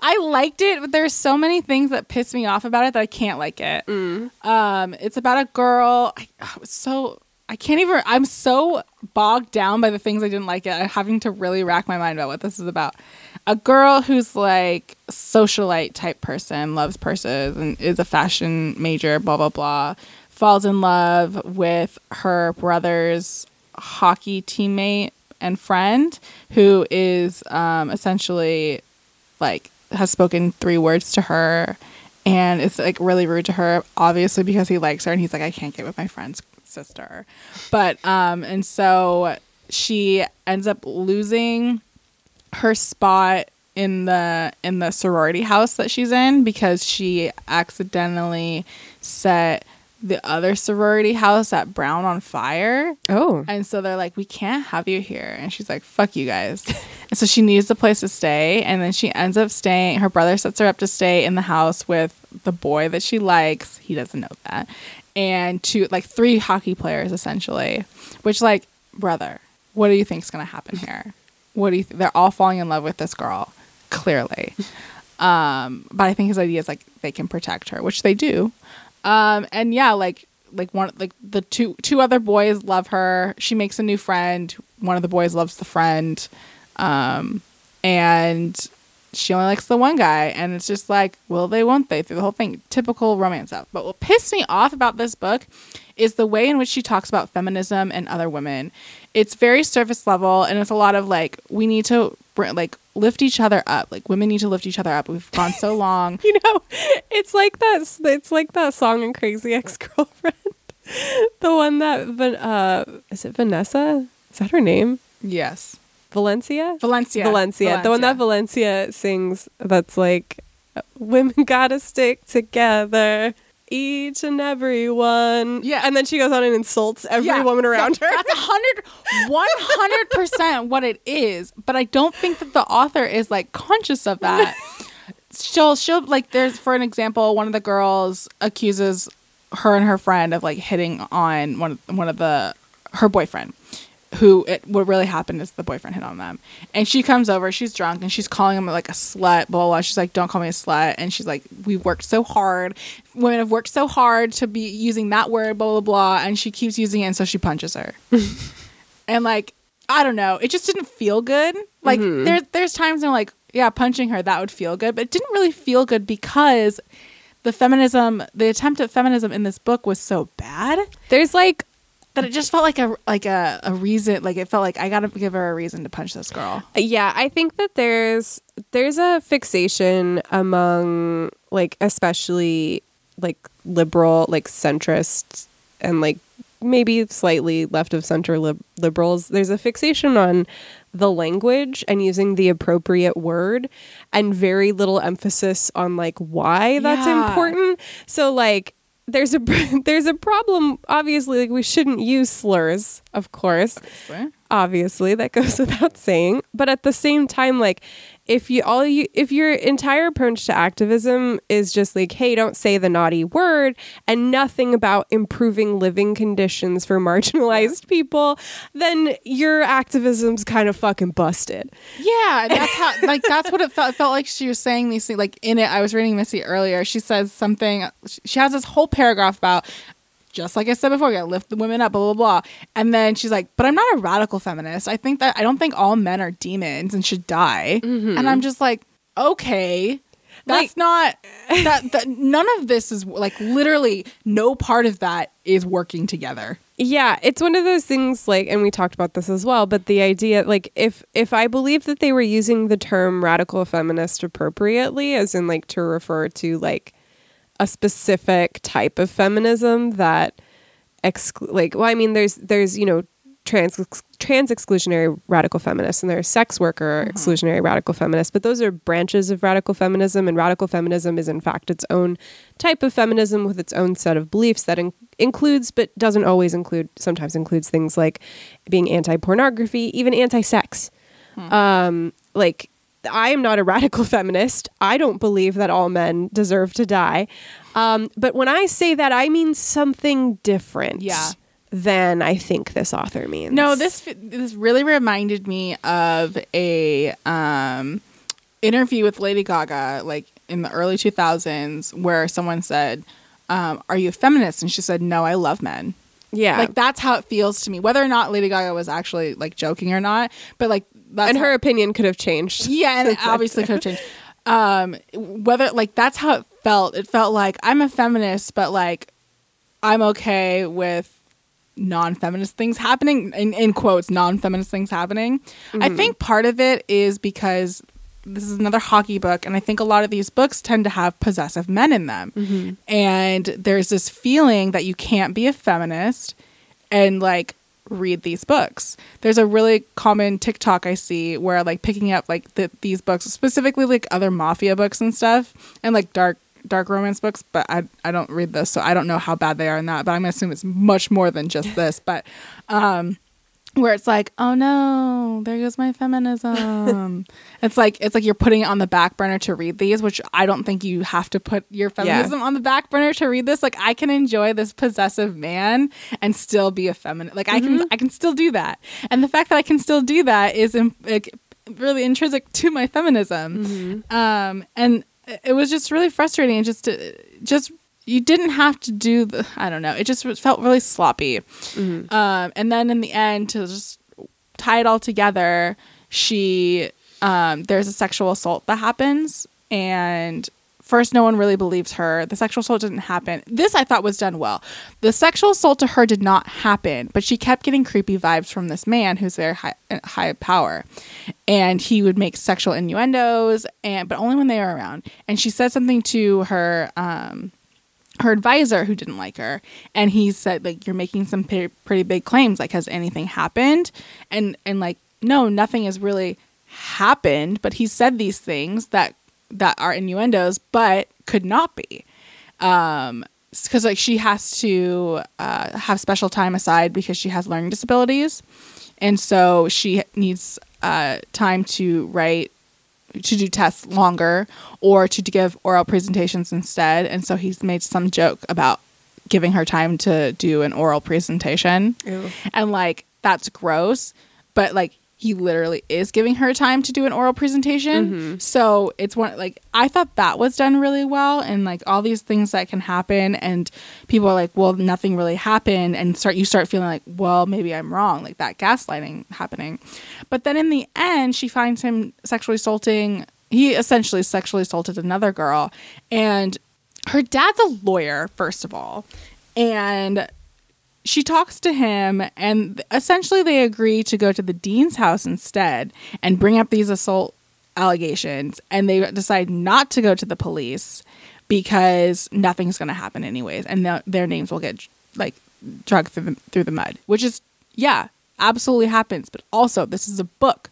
I liked it, but there's so many things that piss me off about it that I can't like it. Um it's about a girl I, I was so I can't even I'm so bogged down by the things I didn't like it. I'm having to really rack my mind about what this is about a girl who's like socialite type person, loves purses and is a fashion major, blah blah blah, falls in love with her brother's hockey teammate and friend who is um, essentially like has spoken three words to her and it's like really rude to her obviously because he likes her and he's like I can't get with my friend's sister. But um and so she ends up losing her spot in the in the sorority house that she's in because she accidentally set the other sorority house at Brown on fire. Oh, And so they're like, we can't have you here. And she's like, fuck you guys. and so she needs a place to stay. And then she ends up staying. Her brother sets her up to stay in the house with the boy that she likes. He doesn't know that. And two, like three hockey players essentially, which, like, brother, what do you think's going to happen here? What do you, th- they're all falling in love with this girl, clearly. Um, but I think his idea is like they can protect her, which they do. Um, and yeah, like like one like the two two other boys love her. She makes a new friend. One of the boys loves the friend. Um, and she only likes the one guy and it's just like will they won't they through the whole thing typical romance stuff but what pissed me off about this book is the way in which she talks about feminism and other women it's very surface level and it's a lot of like we need to like lift each other up like women need to lift each other up we've gone so long you know, it's like that. It's like that song in Crazy Ex Girlfriend, the one that uh, is it Vanessa? Is that her name? Yes. Valencia? Valencia. Valencia. The one that Valencia sings that's like, women gotta stick together. Each and every one. Yeah. And then she goes on and insults every Yeah. woman around her. That's a hundred, one hundred percent what it is. But I don't think that the author is like conscious of that. she'll she'll like there's for an example, one of the girls accuses her and her friend of like hitting on one of one of the her boyfriend. Who it what really happened is the boyfriend hit on them, and she comes over. She's drunk and she's calling him like a slut. Blah blah. blah. She's like, "Don't call me a slut." And she's like, "We worked so hard. Women have worked so hard to be using that word." Blah blah blah. And she keeps using it, and so she punches her. and like, I don't know. It just didn't feel good. Like mm-hmm. there's there's times when like, yeah, punching her that would feel good, but it didn't really feel good because the feminism, the attempt at feminism in this book was so bad There's like that it just felt like a like a, a reason like it felt like I gotta give her a reason to punch this girl. Yeah, I think that there's there's a fixation among like especially like liberal like centrist and like maybe slightly left of center lib- liberals. There's a fixation on the language and using the appropriate word and very little emphasis on like why that's Yeah. important. So like there's a there's a problem obviously like we shouldn't use slurs, of course obviously that goes without saying but at the same time like if you all you if your entire approach to activism is just like hey don't say the naughty word and nothing about improving living conditions for marginalized people then your activism's kind of fucking busted Yeah, that's how like that's what it felt. It felt like she was saying these things. Like in it, I was reading Missy earlier. She says something. She has this whole paragraph about. Just like I said before, you gotta lift the women up, blah blah blah. And then she's like, "But I'm not a radical feminist. I think that I don't think all men are demons and should die." Mm-hmm. And I'm just like, "Okay, that's Like- not that, that. None of this is like literally no part of that is working together." Yeah, it's one of those things like and we talked about this as well, but the idea like if if I believe that they were using the term radical feminist appropriately as in like to refer to like a specific type of feminism that exclu- like well I mean there's there's you know trans trans exclusionary radical feminists and there's sex worker exclusionary radical feminists but those are branches of radical feminism and radical feminism is in fact its own type of feminism with its own set of beliefs that in- includes but doesn't always include sometimes includes things like being anti-pornography even anti-sex. Um like I am not a radical feminist. I don't believe that all men deserve to die. Um, but when I say that, I mean something different Yeah. than I think this author means. No, this this really reminded me of a um, interview with Lady Gaga, like in the early two thousands, where someone said, um, "Are you a feminist?" and she said, "No, I love men." yeah, Like that's how it feels to me. Whether or not Lady Gaga was actually like joking or not, but like that's and how- her opinion could have changed. yeah, and it obviously could have changed. Um, whether like that's how it felt. It felt like I'm a feminist, but like I'm okay with non-feminist things happening. In, in quotes, non-feminist things happening. I think part of it is because this is another hockey book, and I think a lot of these books tend to have possessive men in them, and there's this feeling that you can't be a feminist and like read these books. There's a really common TikTok I see where like picking up like the, these books, specifically like other mafia books and stuff, and like dark dark romance books. But I I don't read this, so I don't know how bad they are in that. But I'm gonna assume it's much more than just this. But um, where it's like, oh no, there goes my feminism. it's like it's like you're putting it on the back burner to read these, which I don't think you have to put your feminism on the back burner to read this. Like I can enjoy this possessive man and still be a feminist. Like I can I can still do that. And the fact that I can still do that is like, really intrinsic to my feminism. Um and it was just really frustrating and just to, just you didn't have to do the I don't know. It just felt really sloppy. Um, and then in the end, to just tie it all together, she um, there's a sexual assault that happens, and first no one really believes her. The sexual assault didn't happen. This I thought was done well. The sexual assault to her did not happen, but she kept getting creepy vibes from this man who's very high high power, and he would make sexual innuendos, and but only when they were around. And she said something to her. Um, her advisor who didn't like her and he said like you're making some pretty, big claims. Like has anything happened? And and like no, nothing has really happened, but he said these things that that are innuendos, but could not be. Um, because like she has to uh, have special time aside because she has learning disabilities, and so she needs uh, time to write to do tests longer or to give oral presentations instead. And so he's made some joke about giving her time to do an oral presentation. Ew. And like that's gross, but like he literally is giving her time to do an oral presentation. Mm-hmm. So it's one like I thought that was done really well and like all these things that can happen and people are like, well, nothing really happened and start you start feeling like, well, maybe I'm wrong, like that gaslighting happening. But then in the end, she finds him sexually assaulting he essentially sexually assaulted another girl and her dad's a lawyer first of all and she talks to him and essentially they agree to go to the dean's house instead and bring up these assault allegations. And they decide not to go to the police because nothing's going to happen anyways. And th- their names will get like dragged through the, through the mud which is yeah absolutely happens. But also this is a book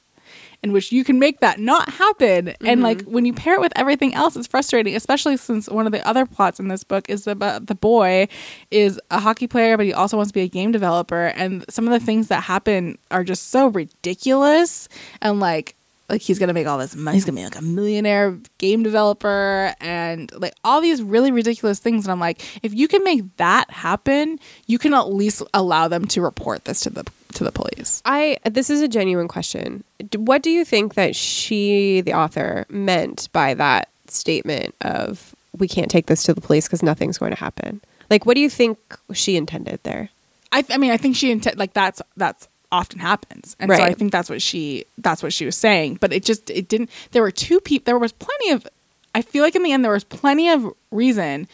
in which you can make that not happen. And mm-hmm. like when you pair it with everything else, it's frustrating, especially since one of the other plots in this book is about the boy is a hockey player, but he also wants to be a game developer. And some of the things that happen are just so ridiculous. And like, like he's gonna make all this money. He's gonna be like a millionaire game developer, and like all these really ridiculous things. And I'm like, if you can make that happen, you can at least allow them to report this to the to the police. I this is a genuine question. What do you think that she, the author, meant by that statement of we can't take this to the police because nothing's going to happen? Like, what do you think she intended there? I, I mean, I think she intended like that's that's often happens, and so I think that's what she that's what she was saying. But it just it didn't. There were two people. There was plenty of. I feel like in the end there was plenty of reason,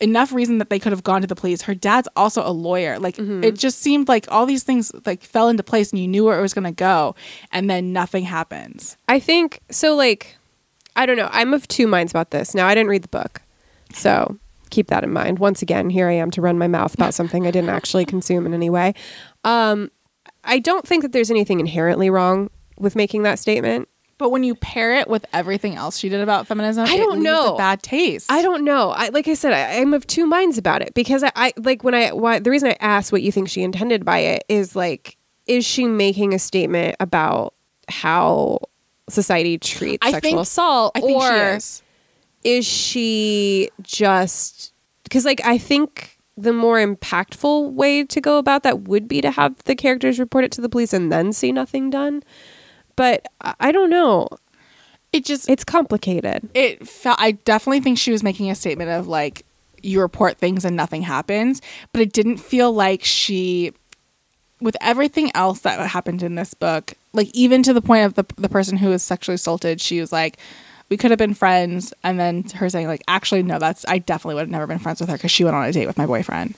enough reason that they could have gone to the police. Her dad's also a lawyer. Like it just seemed like all these things like fell into place, and you knew where it was going to go, and then nothing happens. I think so. Like, I don't know. I'm of two minds about this. Now, I didn't read the book, so keep that in mind. Once again, here I am to run my mouth about something I didn't actually consume in any way. Um, I don't think that there's anything inherently wrong with making that statement. But when you pair it with everything else she did about feminism, I don't know. a bad taste. I don't know. I like I said, I, I'm of two minds about it because I, I like when I why the reason I asked what you think she intended by it is like, is she making a statement about how society treats I sexual think- assault, I think or she is. is she just because like I think the more impactful way to go about that would be to have the characters report it to the police and then see nothing done. But I don't know. It just It's complicated. it felt i definitely think she was making a statement of like you report things and nothing happens but it didn't feel like she with everything else that happened in this book like even to the point of the, the person who was sexually assaulted she was like we could have been friends and then her saying like actually no that's i definitely would have never been friends with her because she went on a date with my boyfriend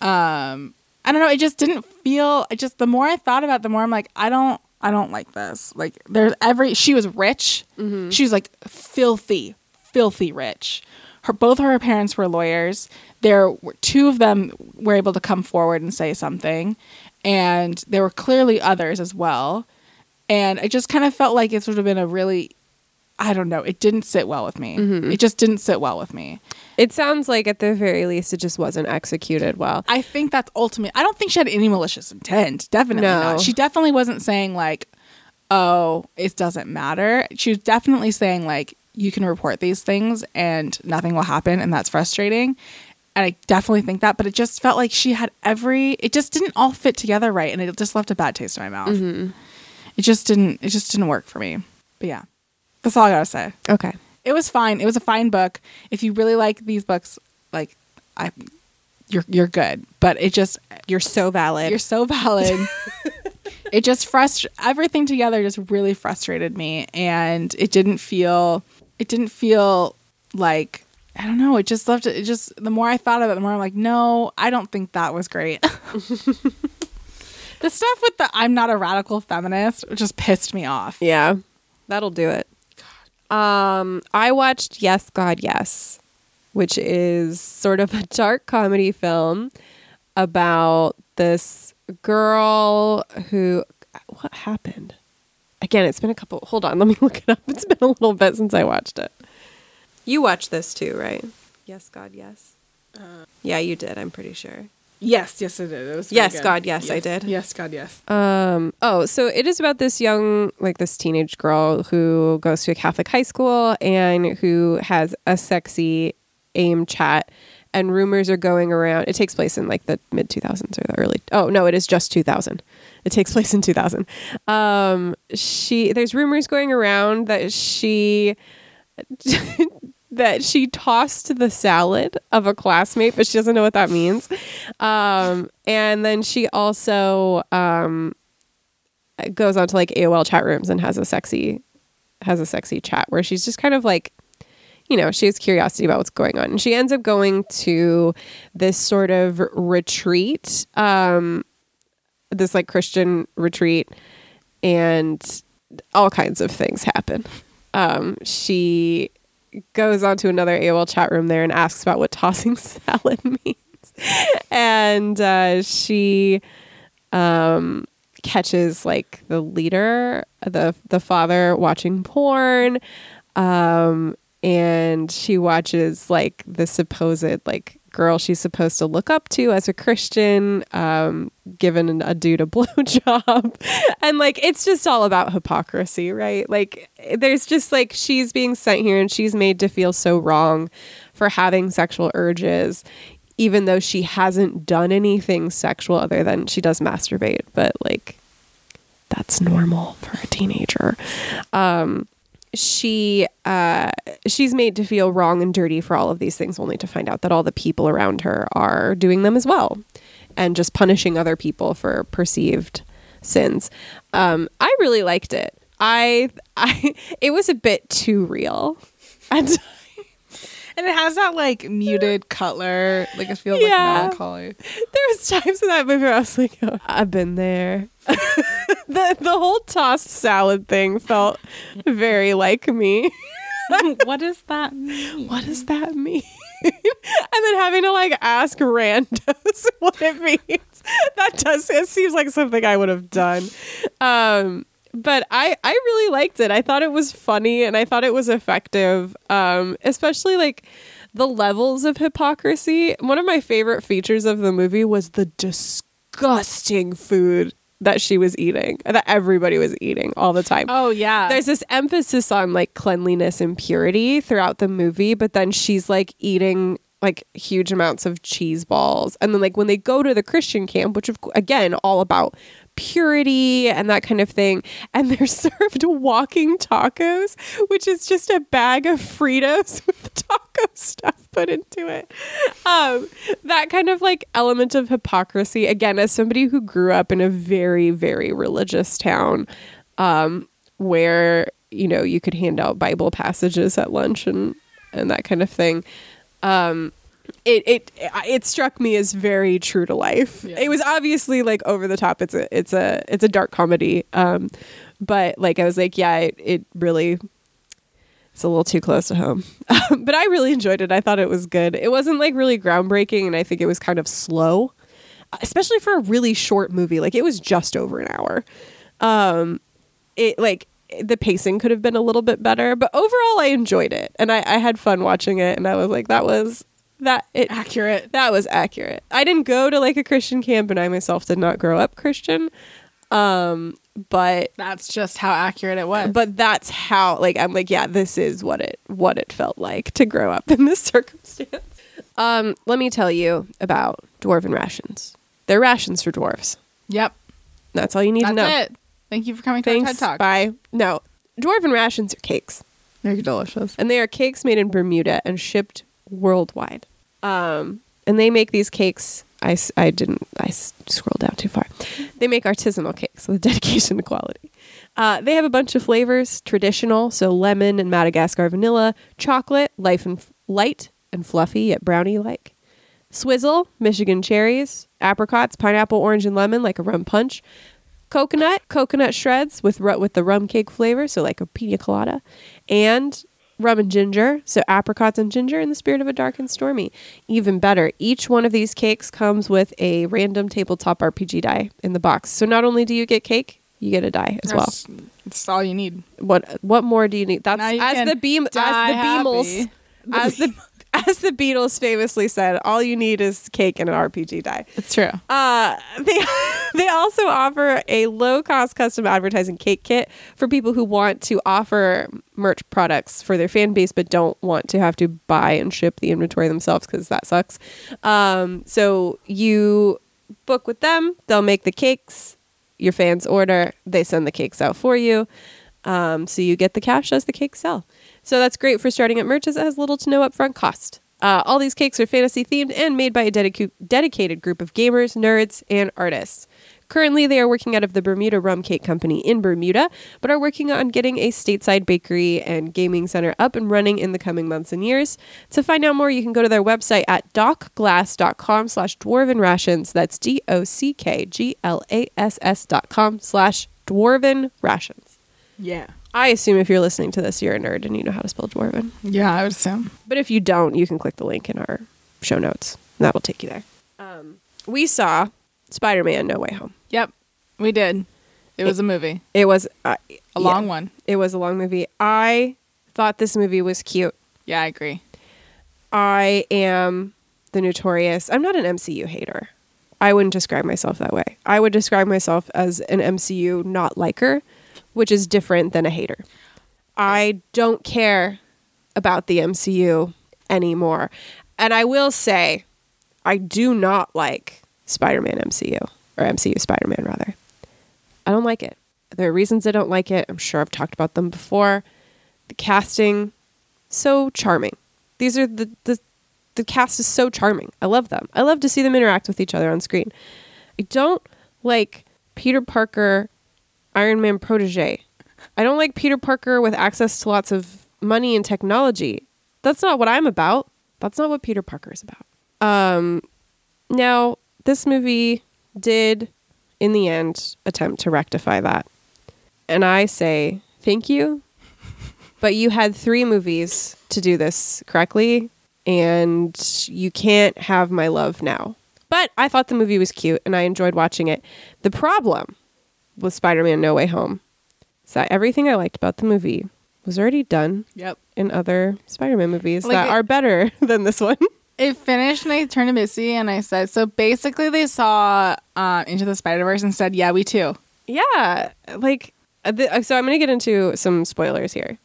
um i don't know it just didn't feel it just the more i thought about it the more i'm like i don't i don't like this. Like there's every she was rich. Mm-hmm. She was like filthy filthy rich. Her both of her parents were lawyers. There were two of them were able to come forward and say something and there were clearly others as well. And i just kind of felt like it would have been a really i don't know it didn't sit well with me mm-hmm. it just didn't sit well with me It sounds like at the very least it just wasn't executed well. I think that's ultimate. I don't think she had any malicious intent. Definitely No. not. She definitely wasn't saying like, "Oh, it doesn't matter." She was definitely saying like, "You can report these things and nothing will happen," and that's frustrating. And I definitely think that, but it just felt like she had every. It just didn't all fit together right, and it just left a bad taste in my mouth. Mm-hmm. It just didn't. It just didn't work for me. But yeah, that's all I gotta say Okay. it was fine. It was a fine book. If you really like these books, like I, you're you're good. But it just You're so valid. you're so valid. it just frust everything together just really frustrated me, and it didn't feel it didn't feel like I don't know. It just left it. It just the more I thought of it, the more I'm like, no, I don't think that was great. the stuff with the I'm not a radical feminist just pissed me off. yeah. That'll do it. Um I watched Yes God Yes, which is sort of a dark comedy film about this girl who what happened? Again, it's been a couple. Hold on, let me look it up. It's been a little bit since I watched it. You watched this too, right? Yes, God, yes. yeah, you did. I'm pretty sure. Yes, yes, it did. It was. Yes, good. God, yes, I did. Yes, God, yes. Um. Oh, so it is about this young, like this teenage girl who goes to a Catholic high school and who has a sexy aim chat, and rumors are going around. It takes place in like the mid 2000s or the early. Oh no, it is just 2000. It takes place in 2000. Um. She there's rumors going around that she. that she tossed the salad of a classmate, but she doesn't know what that means. Um, and then she also um, goes on to like AOL chat rooms and has a sexy has a sexy chat where she's just kind of like you know, she has curiosity about what's going on. And she ends up going to this sort of retreat, um, this like Christian retreat, and all kinds of things happen. Um, she goes on to another AOL chat room there and asks about what tossing salad means. and uh, she um, catches like the leader, the the father watching porn. Um, and she watches like the supposed like girl she's supposed to look up to as a Christian, um, given a dude a blowjob. and like it's just all about hypocrisy, right? Like there's just like she's being sent here and she's made to feel so wrong for having sexual urges, even though she hasn't done anything sexual other than she does masturbate, but like that's normal for a teenager. Um, she uh, she's made to feel wrong and dirty for all of these things, only to find out that all the people around her are doing them as well, and just punishing other people for perceived sins. Um, I really liked it. I I it was a bit too real. And And it has that like muted Cutler, like it feels Yeah. like melancholy. there was times in that movie where I was like, oh, I've been there. the the whole tossed salad thing felt very like me. what does that mean? what does that mean? and then having to like ask randos what it means. That does it seems like something I would have done. Um but I I really liked it. I thought it was funny and I thought it was effective. Um especially like the levels of hypocrisy. One of my favorite features of the movie was the disgusting food that she was eating, that everybody was eating all the time Oh yeah. there's this emphasis on like cleanliness and purity throughout the movie, but then she's like eating like huge amounts of cheese balls. And then like when they go to the Christian camp, which of again all about purity and that kind of thing, and they're served walking tacos, which is just a bag of Fritos with taco stuff put into it. Um that kind of like element of hypocrisy again as somebody who grew up in a very very religious town um where you know you could hand out bible passages at lunch and and that kind of thing um it it it struck me as very true to life. Yeah. it was obviously like over the top. It's a it's a it's a dark comedy. Um but like i was like yeah it, it really it's a little too close to home. But i really enjoyed it. I thought it was good. It wasn't like really groundbreaking and i think it was kind of slow especially for a really short movie. Like it was just over an hour. Um it like the pacing could have been a little bit better but overall i enjoyed it and i, I had fun watching it and i was like that was that it accurate. that was accurate i didn't go to like a christian camp and i myself did not grow up christian um but That's just how accurate it was. but that's how like i'm like yeah this is what it what it felt like to grow up in this circumstance um let me tell you about dwarven rations they're rations for dwarves yep. that's all you need That's to know it. Thank you for coming to thanks TED Talk. bye no dwarven rations are cakes They're delicious. and they are cakes made in Bermuda and shipped worldwide. Um, and they make these cakes. I, I didn't. I scrolled down too far. They make artisanal cakes with dedication to quality. Uh, they have a bunch of flavors: traditional, so lemon and Madagascar vanilla, chocolate, life and f- light and fluffy yet brownie like, swizzle, Michigan cherries, apricots, pineapple, orange, and lemon like a rum punch, coconut, coconut shreds with with the rum cake flavor, so like a pina colada, and rum and ginger, so apricots and ginger in the spirit of a dark and stormy. Even better, each one of these cakes comes with a random tabletop RPG die in the box. So not only do you get cake, you get a die as well. That's, that's all you need. What what more do you need? That's you as the beam as the happy. as the as the Beatles famously said, all you need is cake and an RPG die. It's true. Uh, they they also offer a low cost custom advertising cake kit for people who want to offer merch products for their fan base but don't want to have to buy and ship the inventory themselves because that sucks. Um, so you book with them, they'll make the cakes. Your fans order, they send the cakes out for you. Um, so you get the cash as the cakes sell. So that's great for starting at merch as it has little to no upfront cost. Uh, all these cakes are fantasy themed and made by a dedicu- dedicated group of gamers, nerds, and artists. Currently, they are working out of the Bermuda Rum Cake Company in Bermuda, but are working on getting a stateside bakery and gaming center up and running in the coming months and years. To find out more, you can go to their website at dockglass.com slash dwarven rations. That's D-O-C-K-G-L-A-S-S dot com slash dwarven rations. Yeah. I assume if you're listening to this, you're a nerd and you know how to spell dwarven. Yeah, I would assume. But if you don't, you can click the link in our show notes. and That'll take you there. Um, we saw Spider Man No Way Home. Yep, we did. It was a movie, It was uh, a long one. It was a long movie. I thought this movie was cute. Yeah, I agree. I am the notorious. I'm not an MCU hater. I wouldn't describe myself that way. I would describe myself as an MCU not liker, which is different than a hater. I don't care about the MCU anymore. And I will say, I do not like Spider Man MCU, or MCU Spider Man, rather. I don't like it. There are reasons I don't like it. I'm sure I've talked about them before. The casting, so charming. These are the, the the cast is so charming. I love them. I love to see them interact with each other on screen. I don't like Peter Parker, Iron Man protege. I don't like Peter Parker with access to lots of money and technology. That's not what I'm about. That's not what Peter Parker is about. Um, now, this movie did, in the end, attempt to rectify that. And I say thank you. But you had three movies to do this correctly, and you can't have my love now. But I thought the movie was cute and I enjoyed watching it. The problem with Spider Man No Way Home So everything I liked about the movie was already done Yep. in other Spider Man movies Like that it- are better than this one. It finished and I turned to Missy and I said, so basically they saw uh, Into the Spider Verse and said, yeah, we too. yeah. Like, uh, the, uh, so I'm going to get into some spoilers here.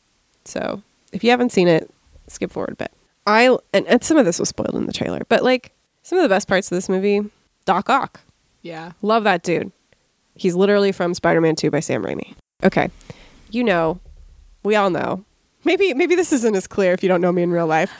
So if you haven't seen it, skip forward a bit. I, and, and some of this was spoiled in the trailer, but like some of the best parts of this movie, Doc Ock. Yeah. Love that dude. He's literally from Spider-Man 2 by Sam Raimi. Okay. You know, we all know. Maybe maybe this isn't as clear if you don't know me in real life.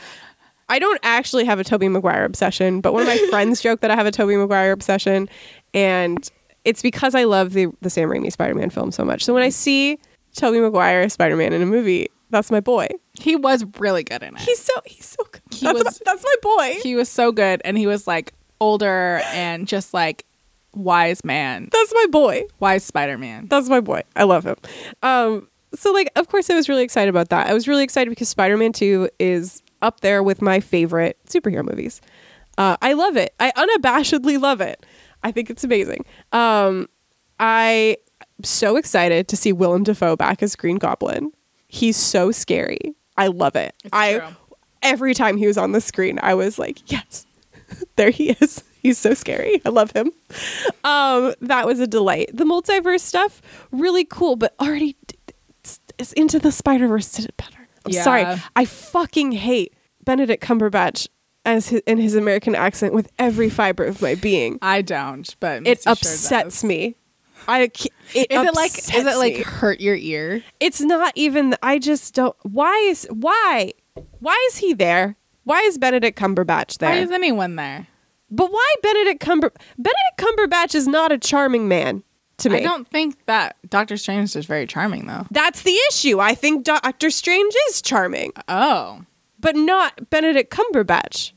I don't actually have a Tobey Maguire obsession, but one of my friends joke that I have a Tobey Maguire obsession and it's because I love the the Sam Raimi Spider-Man film so much. So when I see Tobey Maguire Spider-Man in a movie, that's my boy. He was really good in it. He's so he's so good. He that's, was- my, that's my boy. he was so good and he was like older and just like wise man, that's my boy. wise Spider Man. That's my boy. I love him. Um, so like, of course, I was really excited about that. I was really excited because Spider-Man Two is up there with my favorite superhero movies. Uh, I love it. I unabashedly love it. I think it's amazing. Um, I am so excited to see Willem Dafoe back as Green Goblin. He's so scary. I love it. It's I true. every time he was on the screen, I was like, yes, there he is. He's so scary. I love him. Um, that was a delight. The multiverse stuff, really cool, but already d- it's into the Spider Verse did it better. I'm Yeah. sorry. I fucking hate Benedict Cumberbatch as his, in his American accent with every fiber of my being. I don't, but It sure upsets does. me. I it Is it like is it like me. hurt your ear? it's not even I just don't why is why why is he there? Why is Benedict Cumberbatch there? Why is anyone there? But why Benedict Cumber Benedict Cumberbatch is not a charming man to me. I don't think that Doctor Strange is very charming though. That's the issue. I think Doctor Strange is charming, Oh. but not Benedict Cumberbatch.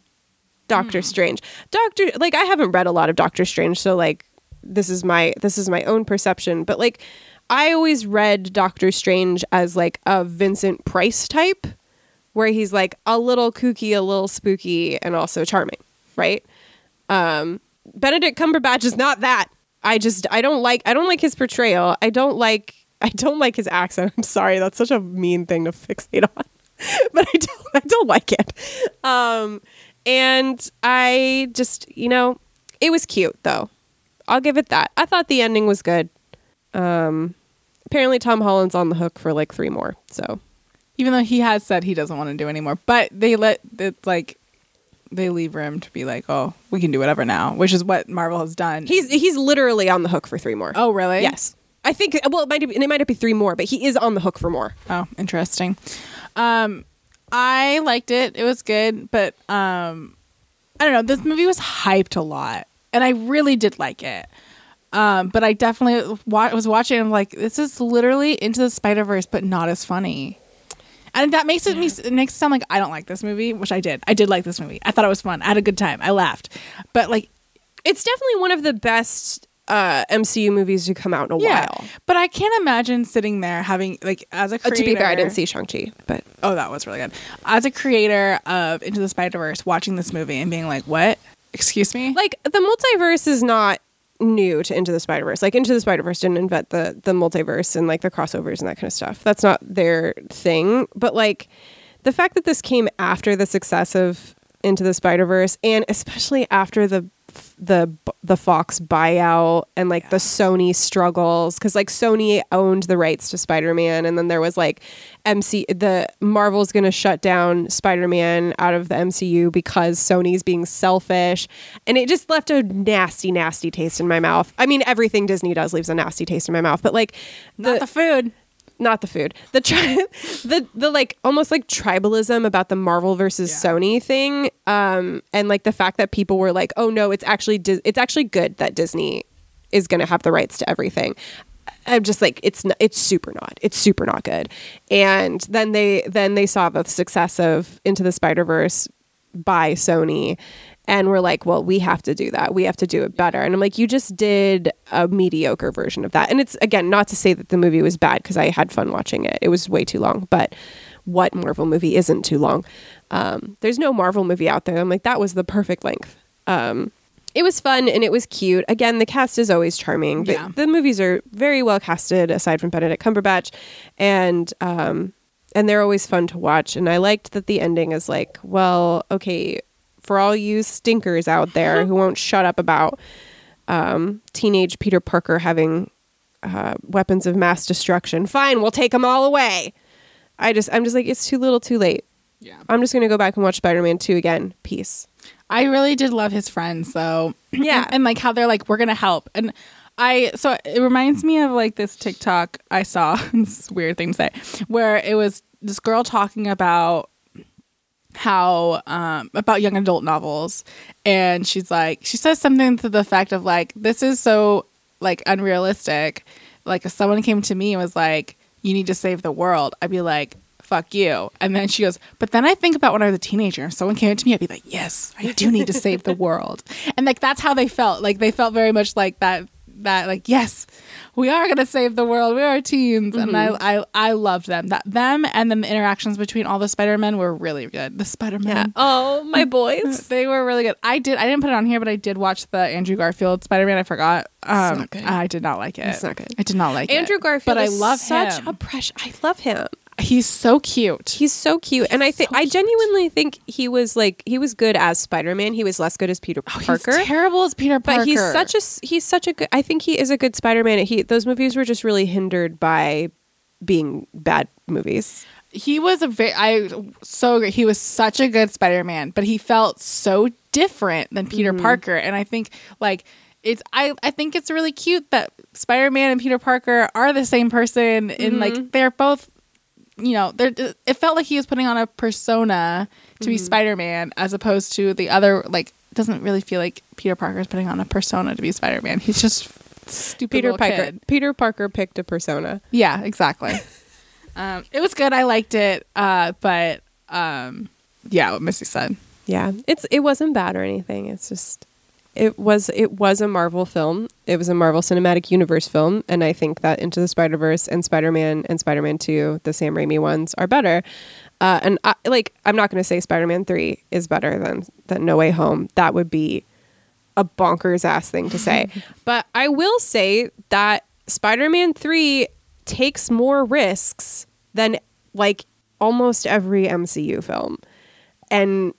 Doctor hmm. Strange. Doctor like I haven't read a lot of Doctor Strange, so like this is my this is my own perception, but like I always read Doctor Strange as like a Vincent Price type where he's like a little kooky, a little spooky and also charming, right? Um Benedict Cumberbatch is not that. I just I don't like I don't like his portrayal. I don't like I don't like his accent. I'm sorry, that's such a mean thing to fixate on. but I don't I don't like it. Um and I just, you know, it was cute though. I'll give it that. I thought the ending was good. Um apparently Tom Holland's on the hook for like 3 more. So, Even though he has said he doesn't want to do anymore, but they let it's like they leave room to be like, oh, we can do whatever now, which is what Marvel has done. he's he's literally on the hook for 3 more. oh really? Yes. I think well it might be, it might not be 3 more, but he is on the hook for more. Oh, interesting. Um, I liked it. It was good, but um, I don't know. This movie was hyped a lot, and I really did like it. Um, but I definitely wa- was watching. I'm like, this is literally Into the Spider Verse, but not as funny. And that makes it me it makes it sound like I don't like this movie, which I did. I did like this movie. I thought it was fun. I had a good time. I laughed, but like, It's definitely one of the best uh, MCU movies to come out in a yeah. while. But I can't imagine sitting there having like as a Uh, to be fair, I didn't see Shang Chi, but Oh, that was really good. As a creator of Into the Spider Verse, watching this movie and being like, "What? Excuse me?" like the multiverse is not new to Into the Spider Verse. Like Into the Spider Verse didn't invent the the multiverse and like the crossovers and that kind of stuff. That's not their thing. But like the fact that this came after the success of Into the Spider Verse, and especially after the the the Fox buyout and like the Sony struggles because like Sony owned the rights to Spider Man, and then there was like MC the Marvel's going to shut down Spider Man out of the MCU because Sony's being selfish, and it just left a nasty, nasty taste in my mouth. I mean, everything Disney does leaves a nasty taste in my mouth, but like Not the food. Not the food. The tri- the the like almost like tribalism about the marvel versus Yeah. sony thing um and like the fact that people were like oh no it's actually Dis- it's actually good that disney is going to have the rights to everything. I'm just like it's not, it's super not it's super not good. And then they then they saw the success of into the spider verse by sony and we're like well we have to do that. We have to do it better. And i'm like you just did a mediocre version of that. And it's again not to say that the movie was bad because i had fun watching it. It was way too long. But what marvel movie isn't too long? Um, there's no marvel movie out there. I'm like that was the perfect length. Um, it was fun and it was cute. Again the cast is always charming the, Yeah. the movies are very well casted aside from benedict cumberbatch. And um, and they're always fun to watch. And i liked that the ending is like well okay for all you stinkers out there who won't shut up about um, teenage Peter Parker having uh, weapons of mass destruction. Fine, we'll take them all away. I just, I'm just like, it's too little, too late. Yeah. I'm just gonna go back and watch Spider-Man 2 again. Peace. I really did love his friends though. Yeah. and, and, like how they're like, we're gonna help. And I so it reminds me of like this TikTok I saw. it's a weird thing to say, where it was this girl talking about how um about young adult novels. And she's like she says something to the effect of like this is so like unrealistic. Like if someone came to me and was like you need to save the world i'd be like fuck you and then she goes but then i think about when i was a teenager and someone came to me i'd be like yes i do need to save the world and like that's how they felt. Like they felt very much like that that like yes we are gonna save the world we are teens and I, I i loved them that them and then the interactions between all the spider-men were really good the spider-man Oh, my boys. they were really good. I did. I didn't put it on here, but I did watch the Andrew Garfield Spider Man. I forgot. Um, not good. I did not like it. It's not good. I did not like it. Andrew Garfield, but I love such him. a precious. I love him. He's so cute. He's so cute, and I think so I genuinely think he was like he was good as Spider-Man. He was less good as Peter Parker. Oh, He's terrible as Peter Parker. but he's such a he's such a good i think he is a good spider-man he those movies were just really hindered by being bad movies he was a very I so great. He was such a good Spider Man, but he felt so different than Peter Mm-hmm. Parker. And I think like it's I I think it's really cute that Spider Man and Peter Parker are the same person. And Mm-hmm. like they're both. You know, they're, it felt like he was putting on a persona to be Mm-hmm. Spider Man as opposed to the other. Like, doesn't really feel like Peter Parker is putting on a persona to be Spider Man. He's just stupid. peter parker kid. peter parker picked a persona Yeah, exactly. um, it was good. I liked it. Uh, but um, yeah, what Missy said. yeah it's it wasn't bad or anything it's just it was it was a marvel film it was a marvel cinematic universe film and i think that into the spider-verse and spider-man and spider-man 2 the sam raimi ones are better uh, and I, like i'm not going to say spider-man 3 is better than than no way home that would be a bonkers ass thing to say. but I will say that Spider Man 3 takes more risks than like almost every MCU film. And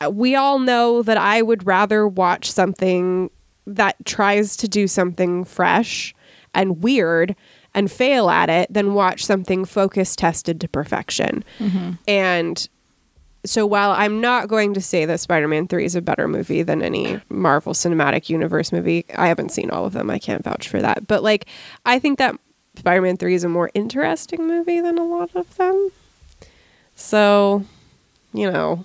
Uh, we all know that I would rather watch something that tries to do something fresh and weird and fail at it than watch something focus tested to perfection. Mm-hmm. And so while I'm not going to say that Spider-Man 3 is a better movie than any Marvel Cinematic Universe movie, I haven't seen all of them. I can't vouch for that. But like I think that Spider-Man 3 is a more interesting movie than a lot of them. So, you know,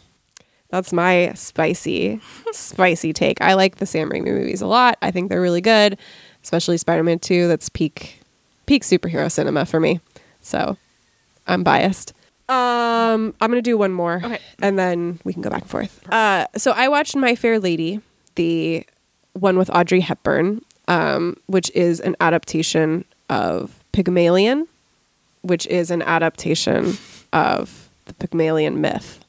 that's my spicy, spicy take. I like the Sam Raimi movies a lot. I think they're really good, especially Spider-Man 2. That's peak, peak superhero cinema for me. So, I'm biased. Um, I'm gonna do one more, Okay. and then we can go back and forth. Uh, so I watched My Fair Lady, the one with Audrey Hepburn, um, which is an adaptation of Pygmalion, which is an adaptation of the Pygmalion myth.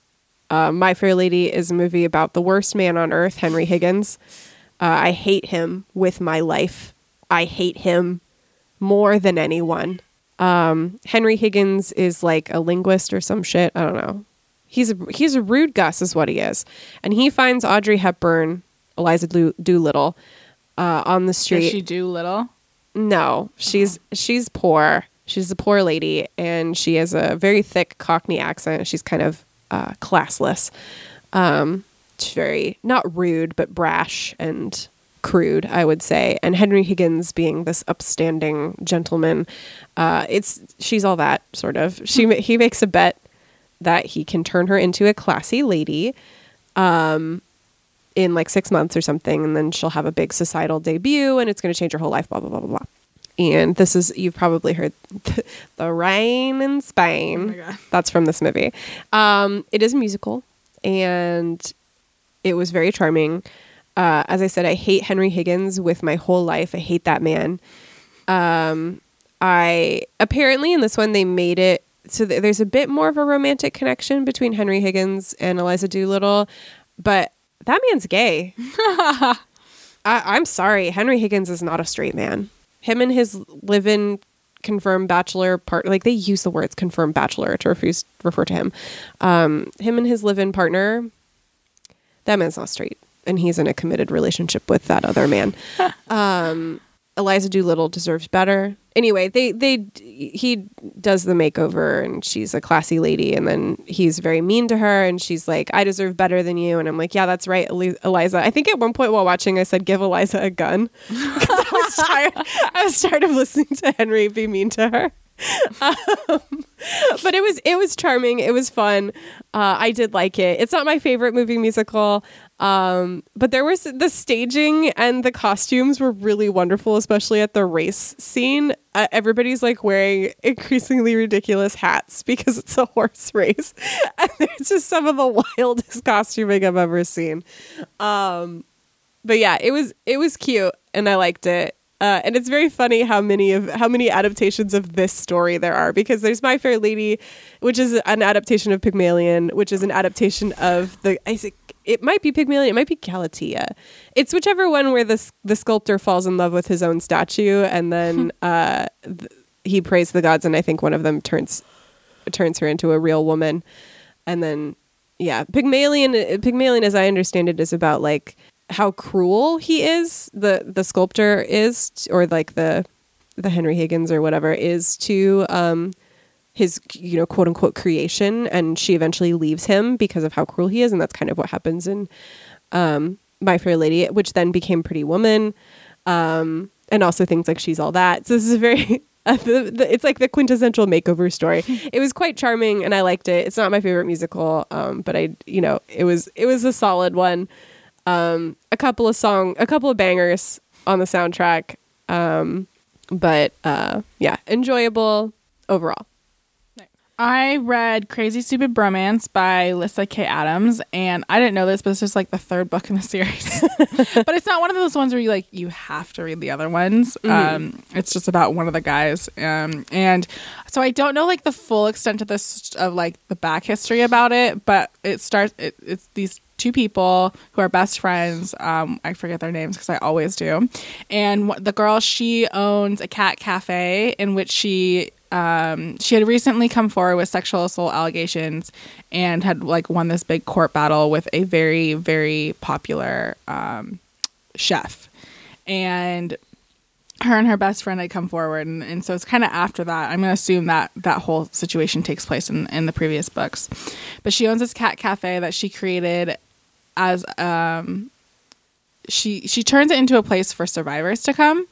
Uh, My Fair Lady is a movie about the worst man on earth, Henry Higgins. Uh, I hate him with my life. I hate him more than anyone. Um, Henry Higgins is like a linguist or some shit. I don't know. He's a, he's a rude Gus, is what he is, and he finds Audrey Hepburn, Eliza Doo- Doolittle, uh, on the Does street. she Doolittle? No, she's she's poor. She's a poor lady, and she has a very thick Cockney accent. She's kind of uh, classless. Um, she's very not rude, but brash and crude, I would say. And Henry Higgins, being this upstanding gentleman, uh, it's she's all that sort of. She he makes a bet that he can turn her into a classy lady in like six months or something, and then she'll have a big societal debut, and it's going to change her whole life. Blah blah blah blah blah. And this is you've probably heard the rain in Spain. Oh. That's from this movie. Um, it is a musical, and it was very charming. Uh, as I said, I hate Henry Higgins with my whole life. I hate that man. Um, I apparently in this one they made it so th- there's a bit more of a romantic connection between Henry Higgins and Eliza Doolittle, but that man's gay. I, I'm sorry, Henry Higgins is not a straight man. Him and his live-in confirmed bachelor part like they use the words confirmed bachelor to refuse refer to him. Um, him and his live-in partner, that man's not straight, and he's in a committed relationship with that other man. um, Eliza Doolittle deserves better. Anyway, they they he does the makeover and she's a classy lady and then he's very mean to her and she's like I deserve better than you and I'm like yeah that's right Eli- Eliza. I think at one point while watching I said give Eliza a gun I was tired I was tired of listening to Henry be mean to her. Um, but it was it was charming. It was fun. Uh, I did like it. It's not my favorite movie musical, um, but there was the staging and the costumes were really wonderful, especially at the race scene. Uh, everybody's like wearing increasingly ridiculous hats because it's a horse race, and there's just some of the wildest costuming I've ever seen. Um, but yeah, it was it was cute and I liked it. Uh, and it's very funny how many of how many adaptations of this story there are because there's My Fair Lady, which is an adaptation of Pygmalion, which is an adaptation of the I think it might be Pygmalion, it might be Galatea. It's whichever one where the the sculptor falls in love with his own statue and then uh, th- he prays the gods, and I think one of them turns turns her into a real woman, and then yeah, Pygmalion. Pygmalion, as I understand it, is about like how cruel he is. The the sculptor is, t- or like the the Henry Higgins or whatever is to um his you know quote unquote creation, and she eventually leaves him because of how cruel he is, and that's kind of what happens in um My Fair Lady, which then became Pretty Woman, um and also things like She's All That. So this is a very uh, the, the, it's like the quintessential makeover story. it was quite charming, and I liked it. It's not my favorite musical, um, but I, you know, it was it was a solid one. Um, a couple of song, a couple of bangers on the soundtrack, um, but uh, yeah, enjoyable overall. I read Crazy Stupid Bromance by Lyssa Kay Adams, and I didn't know this, but it's just like the third book in the series. but it's not one of those ones where you like you have to read the other ones. Um, it's just about one of the guys, um, and so I don't know like the full extent of this of like the back history about it. But it starts. It, it's these two people who are best friends. Um, I forget their names because I always do. And the girl, she owns a cat cafe in which she um, she had recently come forward with sexual assault allegations and had like won this big court battle with a very very popular um, chef. And her and her best friend had come forward and, and so it's kind of after that. I'm going to assume that that whole situation takes place in, in the previous books. But she owns this cat cafe that she created as um she she turns it into a place for survivors to come.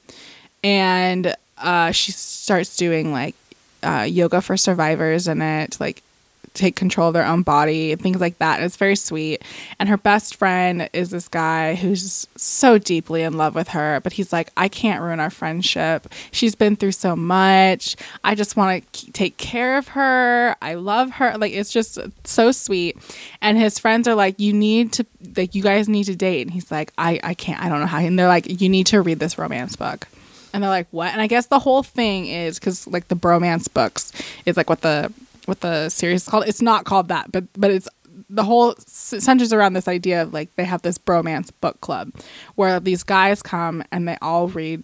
And uh she starts doing like uh, yoga for survivors in it like take control of their own body and things like that. It's very sweet. And her best friend is this guy who's so deeply in love with her but he's like i can't ruin our friendship. She's been through so much. I just want to take care of her. I love her. Like it's just so sweet. And his friends are like you need to like you guys need to date. And he's like i i can't i don't know how and they're like you need to read this romance book and they're like what? And i guess the whole thing is because like the bromance books is like what the what the series is called. It's not called that but but it's the whole centers around this idea of like they have this bromance book club where these guys come and they all read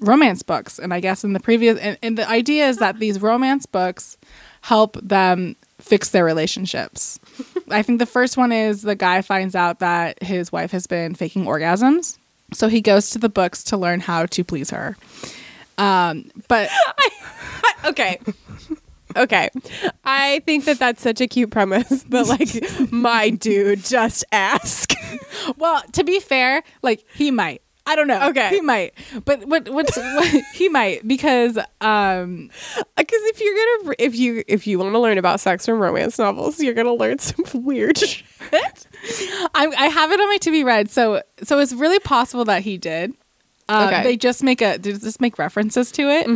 romance books. And i guess in the previous and, and the idea is that these romance books help them fix their relationships. I think the first one is the guy finds out that his wife has been faking orgasms so he goes to the books to learn how to please her um but okay. Okay. I think that that's such a cute premise, but like, my dude, just ask. Well, to be fair, like he might. I don't know. Okay. he might. But what? What's what, he might because um Because if you're gonna, if you if you want to learn about sex from romance novels, you're gonna learn some weird shit. I, I have it on my to be read. So so it's really possible that he did. Uh, Okay. They just make a they just make references to it.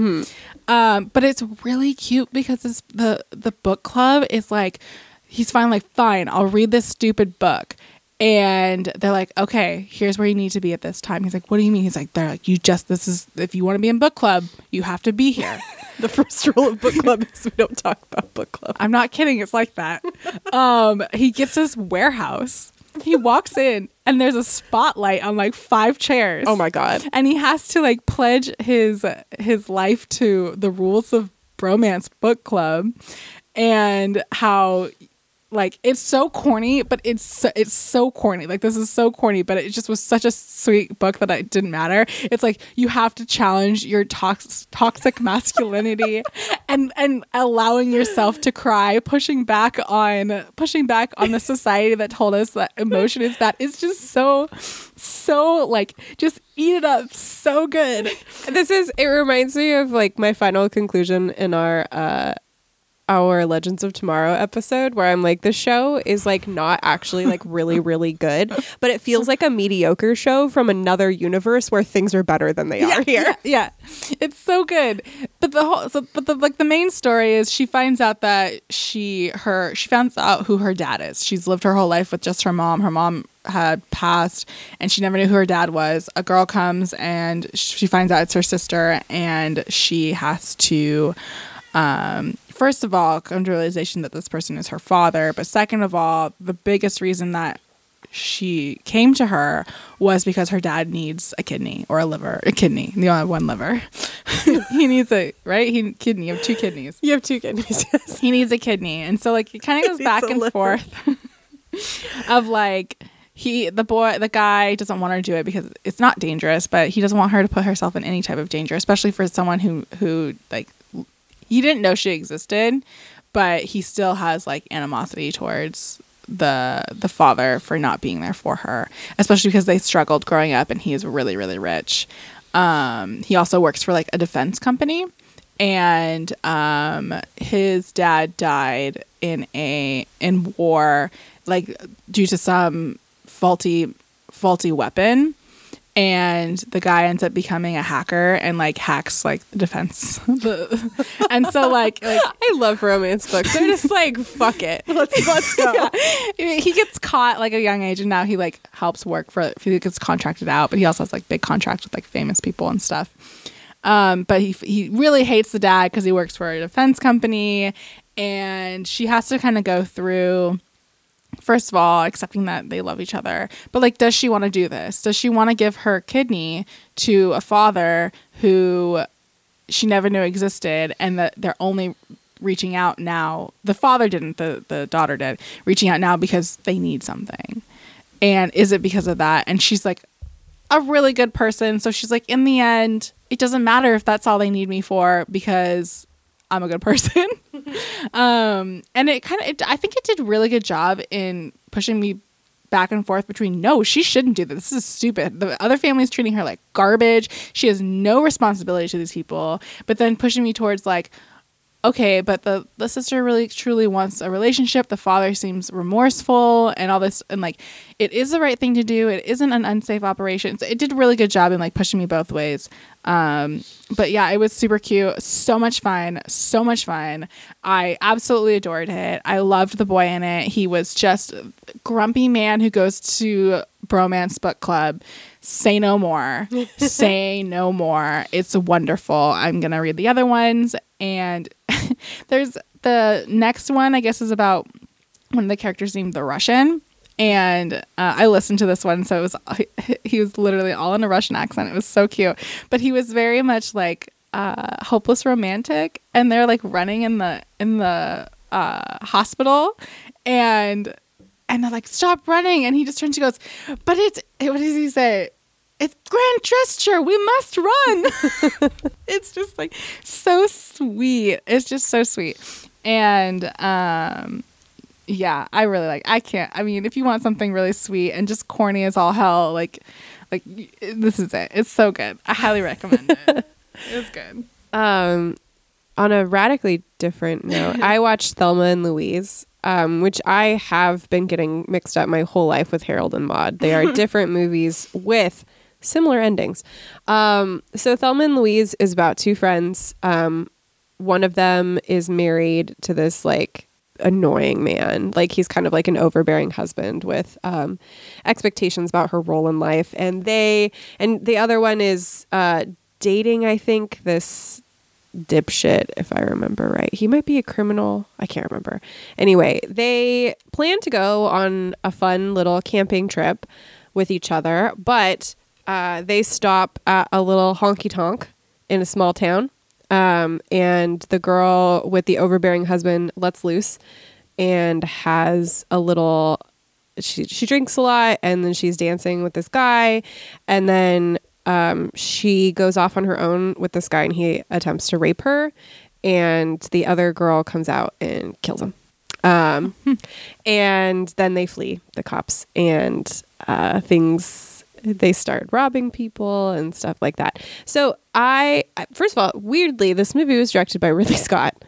Um, but it's really cute because it's the the book club is like he's finally like fine. I'll read this stupid book. And they're like, okay, here's where you need to be at this time. He's like, what do you mean? He's like, they're like, you just, this is, if you want to be in book club, you have to be here. The first rule of book club is we don't talk about book club. I'm not kidding. It's like that. Um, he gets this warehouse. He walks in and there's a spotlight on like five chairs. Oh my god. And he has to like pledge his his life to the rules of bromance book club and how like it's so corny but it's so, it's so corny. Like this is so corny but it just was such a sweet book that it didn't matter. It's like you have to challenge your tox- toxic masculinity and and allowing yourself to cry pushing back on pushing back on the society that told us that emotion is bad. It's just so so like just eat it up. So good. This is it reminds me of like my final conclusion in our uh our Legends of Tomorrow episode where I'm like the show is like not actually like really really good, but it feels like a mediocre show from another universe where things are better than they are here. Yeah, yeah, it's so good. But the whole, so, but the like the main story is she finds out that she her she finds out who her dad is. She's lived her whole life with just her mom. Her mom had passed, and she never knew who her dad was. A girl comes and she finds out it's her sister, and she has to. Um, first of all, come to realization that this person is her father. But second of all, the biggest reason that she came to her was because her dad needs a kidney or a liver, a kidney. They only have one liver. he needs a right. He kidney. You have two kidneys. You have two kidneys. Yes. He needs a kidney, and so like it kind of goes back and liver. forth of like he the boy the guy doesn't want her to do it because it's not dangerous, but he doesn't want her to put herself in any type of danger, especially for someone who who like he didn't know she existed, but he still has like animosity towards the the father for not being there for her, especially because they struggled growing up and he is really really rich. Um, he also works for like a defense company, and um, his dad died in a in war, like due to some faulty faulty weapon and the guy ends up becoming a hacker and like hacks like the defense and so like like I love romance books. They're just like fuck it. Let's let's go. he gets caught like a young age and now he like helps work for he gets contracted out but he also has like big contracts with like famous people and stuff um but he he really hates the dad because he works for a defense company and she has to kind of go through first of all, accepting that they love each other, but like, does she want to do this? Does she want to give her kidney to a father who she never knew existed and that they're only reaching out now? The father didn't, the, the daughter did, reaching out now because they need something. And is it because of that? And she's like a really good person. So she's like, in the end, it doesn't matter if that's all they need me for because I'm a good person. um, and it kind of, I think it did a really good job in pushing me back and forth between no, she shouldn't do this. This is stupid. The other family is treating her like garbage. She has no responsibility to these people. But then pushing me towards like, okay, but the the sister really truly wants a relationship. The father seems remorseful and all this and like it is the right thing to do. It isn't an unsafe operation. So it did a really good job in like pushing me both ways. Um but yeah, it was super cute. So much fun. So much fun. I absolutely adored it. I loved the boy in it. He was just a grumpy man who goes to bromance book club. Say no more. Say no more. It's wonderful. I'm going to read the other ones and there's the next one, I guess, is about one of the characters named the Russian. And uh, I listened to this one, so it was he was literally all in a Russian accent. It was so cute, but he was very much like uh, hopeless romantic, and they're like running in the in the uh, hospital, and and they're like stop running, and he just turns and goes, but it's what does he say? It's grand gesture. We must run. it's just like so sweet. It's just so sweet. And um yeah, I really like. I can't. I mean, if you want something really sweet and just corny as all hell, like like this is it. It's so good. I highly recommend it. it's good. Um on a radically different note, I watched Thelma and Louise, um, which I have been getting mixed up my whole life with Harold and Maude. They are different movies with similar endings. Um, so Thelma and Louise is about two friends. Um, one of them is married to this like annoying man. Like he's kind of like an overbearing husband with um, expectations about her role in life. And they and the other one is uh, dating. I think this dipshit, if I remember right. He might be a criminal. I can't remember. Anyway, they plan to go on a fun little camping trip with each other, but uh, they stop at a little honky tonk in a small town. Um, and the girl with the overbearing husband lets loose and has a little she she drinks a lot and then she's dancing with this guy and then um, she goes off on her own with this guy and he attempts to rape her and the other girl comes out and kills him um, and then they flee the cops and uh, things they start robbing people and stuff like that. So I, first of all, weirdly, this movie was directed by Ridley Scott,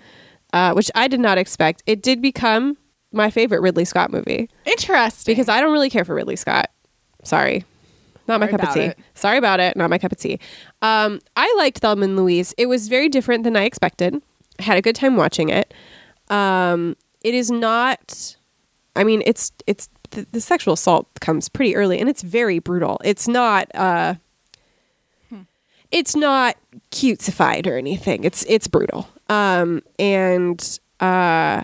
uh, which I did not expect. It did become my favorite Ridley Scott movie. Interesting. Because I don't really care for Ridley Scott. Sorry. Not my cup of tea. it. Sorry about it. Not my cup of tea. Um, I liked Thelma and Louise. It was very different than I expected. I had a good time watching it. Um, it is not. I mean, it's it's the, the sexual assault comes pretty early and it's very brutal. It's not uh it's not cutesified or anything. It's it's brutal. Um and uh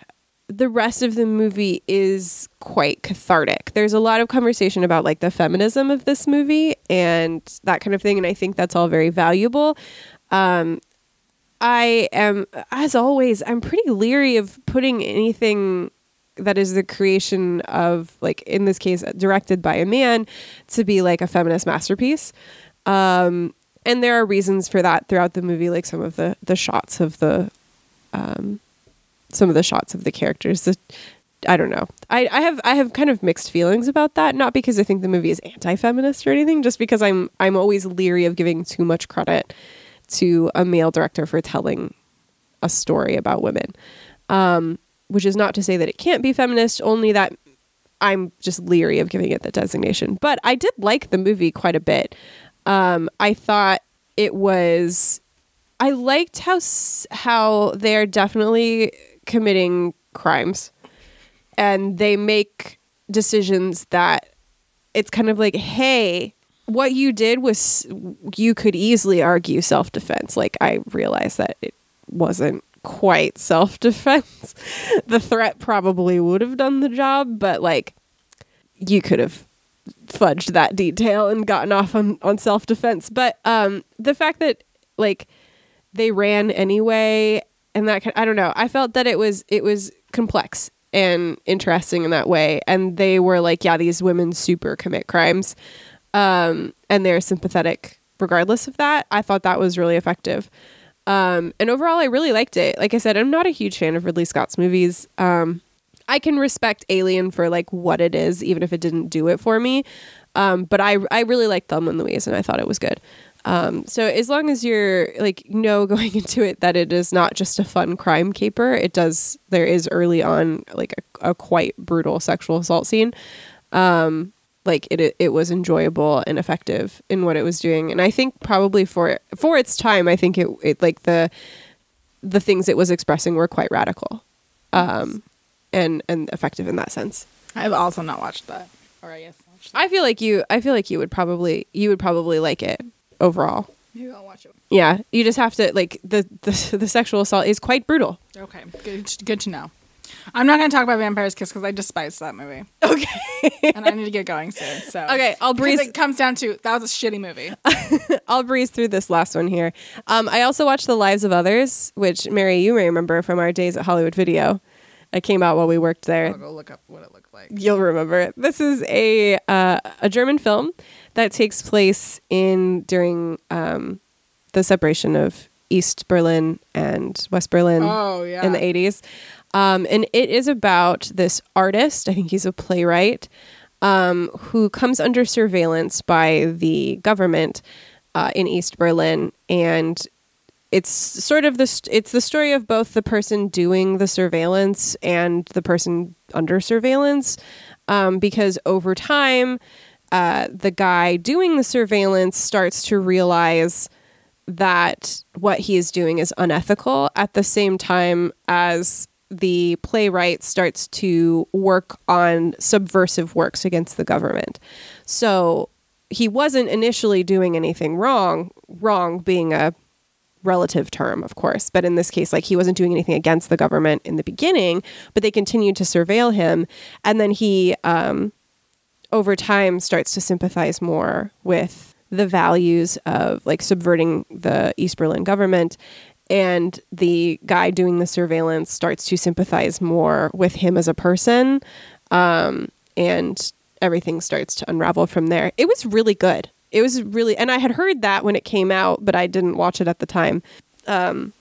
the rest of the movie is quite cathartic. There's a lot of conversation about like the feminism of this movie and that kind of thing and I think that's all very valuable. Um I am as always I'm pretty leery of putting anything that is the creation of like in this case directed by a man to be like a feminist masterpiece um and there are reasons for that throughout the movie like some of the the shots of the um some of the shots of the characters the, I don't know. I, I have I have kind of mixed feelings about that. Not because I think the movie is anti-feminist or anything, just because I'm I'm always leery of giving too much credit to a male director for telling a story about women. Um, which is not to say that it can't be feminist, only that I'm just leery of giving it that designation. But I did like the movie quite a bit. Um, I thought it was. I liked how how they're definitely committing crimes, and they make decisions that it's kind of like, hey, what you did was you could easily argue self defense. Like I realized that it wasn't quite self defense. the threat probably would have done the job, but like you could have fudged that detail and gotten off on, on self defense. But um, the fact that like they ran anyway and that I don't know. I felt that it was it was complex and interesting in that way. And they were like, yeah, these women super commit crimes. Um, and they're sympathetic regardless of that. I thought that was really effective. Um, and overall, I really liked it. Like I said, I'm not a huge fan of Ridley Scott's movies. Um, I can respect Alien for like what it is, even if it didn't do it for me. Um, but I I really liked Thelma and Louise, and I thought it was good. Um, so as long as you're like know going into it that it is not just a fun crime caper, it does. There is early on like a, a quite brutal sexual assault scene. Um, like it, it was enjoyable and effective in what it was doing, and I think probably for for its time, I think it, it like the the things it was expressing were quite radical, um, and and effective in that sense. I've also not watched that. Or I guess. I feel like you. I feel like you would probably you would probably like it overall. maybe I'll watch it. Yeah, you just have to like the the, the sexual assault is quite brutal. Okay, good. Good to know. I'm not going to talk about Vampire's Kiss because I despise that movie, Okay. and I need to get going soon. So Okay, I'll breeze- It comes down to that was a shitty movie. I'll breeze through this last one here. Um, I also watched The Lives of Others, which Mary, you may remember from our days at Hollywood Video. It came out while we worked there. I'll go look up what it looked like. You'll remember it. This is a uh, a German film that takes place in during um, the separation of East Berlin and West Berlin Oh yeah. in the 80s. Um, and it is about this artist, I think he's a playwright, um, who comes under surveillance by the government uh, in East Berlin. And it's sort of the st- it's the story of both the person doing the surveillance and the person under surveillance um, because over time uh, the guy doing the surveillance starts to realize that what he is doing is unethical at the same time as the playwright starts to work on subversive works against the government. So he wasn't initially doing anything wrong, wrong being a relative term, of course. But in this case, like he wasn't doing anything against the government in the beginning, but they continued to surveil him. And then he, um, over time, starts to sympathize more with the values of like subverting the East Berlin government. And the guy doing the surveillance starts to sympathize more with him as a person. Um, and everything starts to unravel from there. It was really good. It was really, and I had heard that when it came out, but I didn't watch it at the time. Um,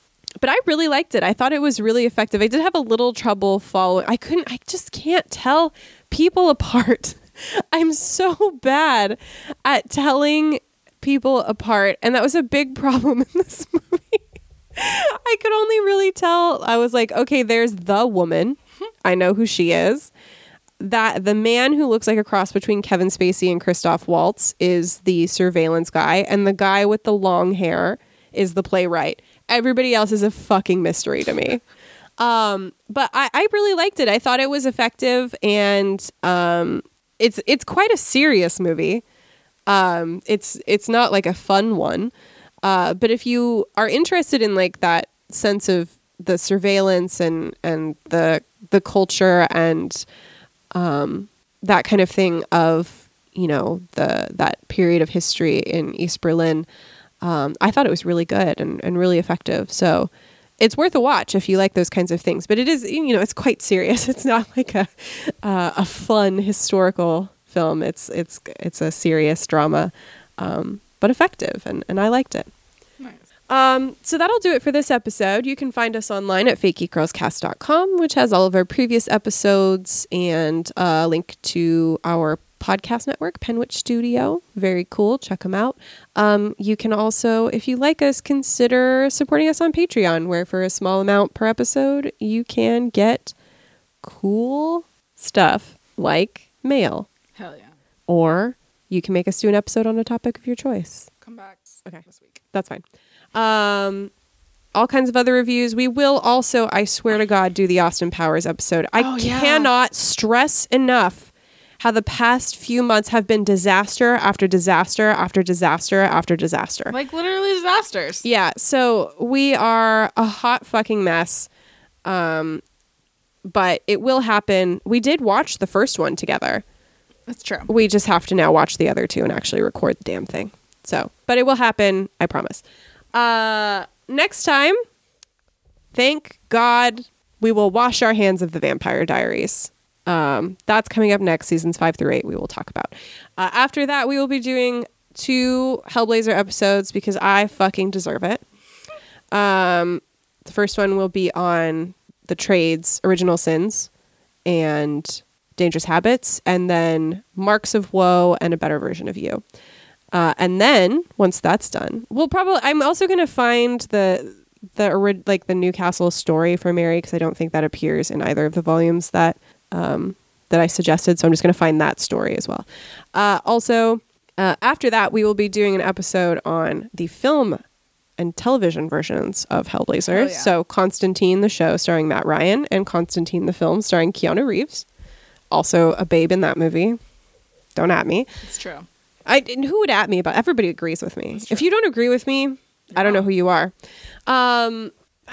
but I really liked it. I thought it was really effective. I did have a little trouble following. I couldn't. I just can't tell people apart. I'm so bad at telling people apart, and that was a big problem in this movie. I could only really tell. I was like, okay, there's the woman. I know who she is. That the man who looks like a cross between Kevin Spacey and Christoph Waltz is the surveillance guy, and the guy with the long hair is the playwright. Everybody else is a fucking mystery to me. Um, but I, I really liked it. I thought it was effective, and um, it's it's quite a serious movie. Um, it's it's not like a fun one, uh, but if you are interested in like that sense of the surveillance and and the the culture and um, that kind of thing of you know the that period of history in East Berlin, um, I thought it was really good and, and really effective. So it's worth a watch if you like those kinds of things. But it is you know it's quite serious. It's not like a uh, a fun historical film. It's it's it's a serious drama, um, but effective, and and I liked it. Nice. Um, so that'll do it for this episode. You can find us online at fakegeekgirlscast.com, which has all of our previous episodes and a link to our podcast network, Penwitch Studio. Very cool. Check them out. Um, you can also, if you like us, consider supporting us on Patreon, where for a small amount per episode, you can get cool stuff like mail, Hell yeah. or you can make us do an episode on a topic of your choice. Come back. Okay. This week. That's fine. Um, all kinds of other reviews. We will also, I swear to God, do the Austin Powers episode. I Oh, yeah. cannot stress enough how the past few months have been disaster after disaster after disaster after disaster. Like literally disasters. Yeah, so we are a hot fucking mess. Um but it will happen. We did watch the first one together. That's true. We just have to now watch the other two and actually record the damn thing. So, but it will happen, I promise. Uh next time, thank God we will wash our hands of the Vampire Diaries. Um, that's coming up next, seasons five through eight. We will talk about. Uh, after that, we will be doing two Hellblazer episodes because I fucking deserve it. Um, the first one will be on the trades, original sins, and dangerous habits, and then marks of woe and a better version of you. Uh, and then once that's done, we'll probably. I'm also going to find the the ori- like the Newcastle story for Mary because I don't think that appears in either of the volumes that um, that I suggested. So I'm just going to find that story as well. Uh, also, uh, after that, we will be doing an episode on the film and television versions of Hellblazer. Oh, yeah. So Constantine, the show starring Matt Ryan, and Constantine, the film starring Keanu Reeves. Also a babe in that movie. Don't at me. It's true. I who would at me about? Everybody agrees with me. If you don't agree with me, I don't know who you are. Um,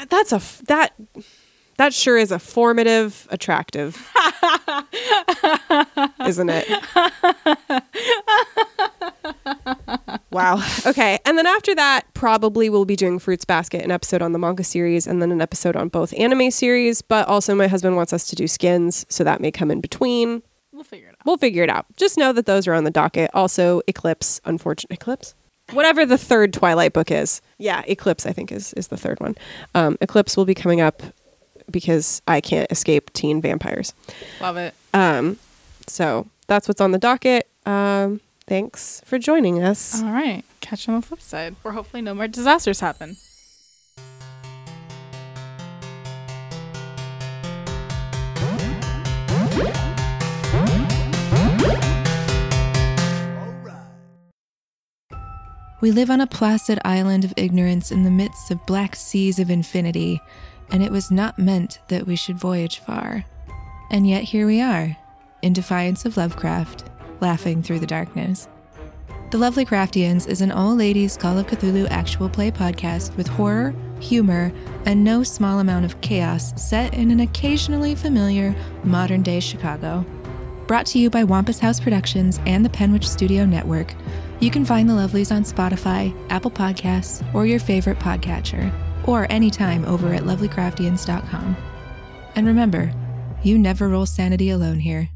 that's a f- that that sure is a formative, attractive, isn't it? wow. Okay, and then after that, probably we'll be doing Fruits Basket, an episode on the manga series, and then an episode on both anime series. But also, my husband wants us to do skins, so that may come in between. We'll figure it out. We'll figure it out. Just know that those are on the docket. Also, Eclipse, unfortunate Eclipse. Whatever the third Twilight book is. Yeah, Eclipse I think is is the third one. Um, Eclipse will be coming up because I can't escape teen vampires. Love it. Um, so that's what's on the docket. Um, thanks for joining us. All right. Catch you on the flip side, where hopefully no more disasters happen. We live on a placid island of ignorance in the midst of black seas of infinity, and it was not meant that we should voyage far. And yet here we are, in defiance of Lovecraft, laughing through the darkness. The Lovely Craftians is an all ladies Call of Cthulhu actual play podcast with horror, humor, and no small amount of chaos set in an occasionally familiar modern day Chicago. Brought to you by Wampus House Productions and the Penwich Studio Network, you can find the Lovelies on Spotify, Apple Podcasts, or your favorite podcatcher, or anytime over at lovelycraftians.com. And remember, you never roll sanity alone here.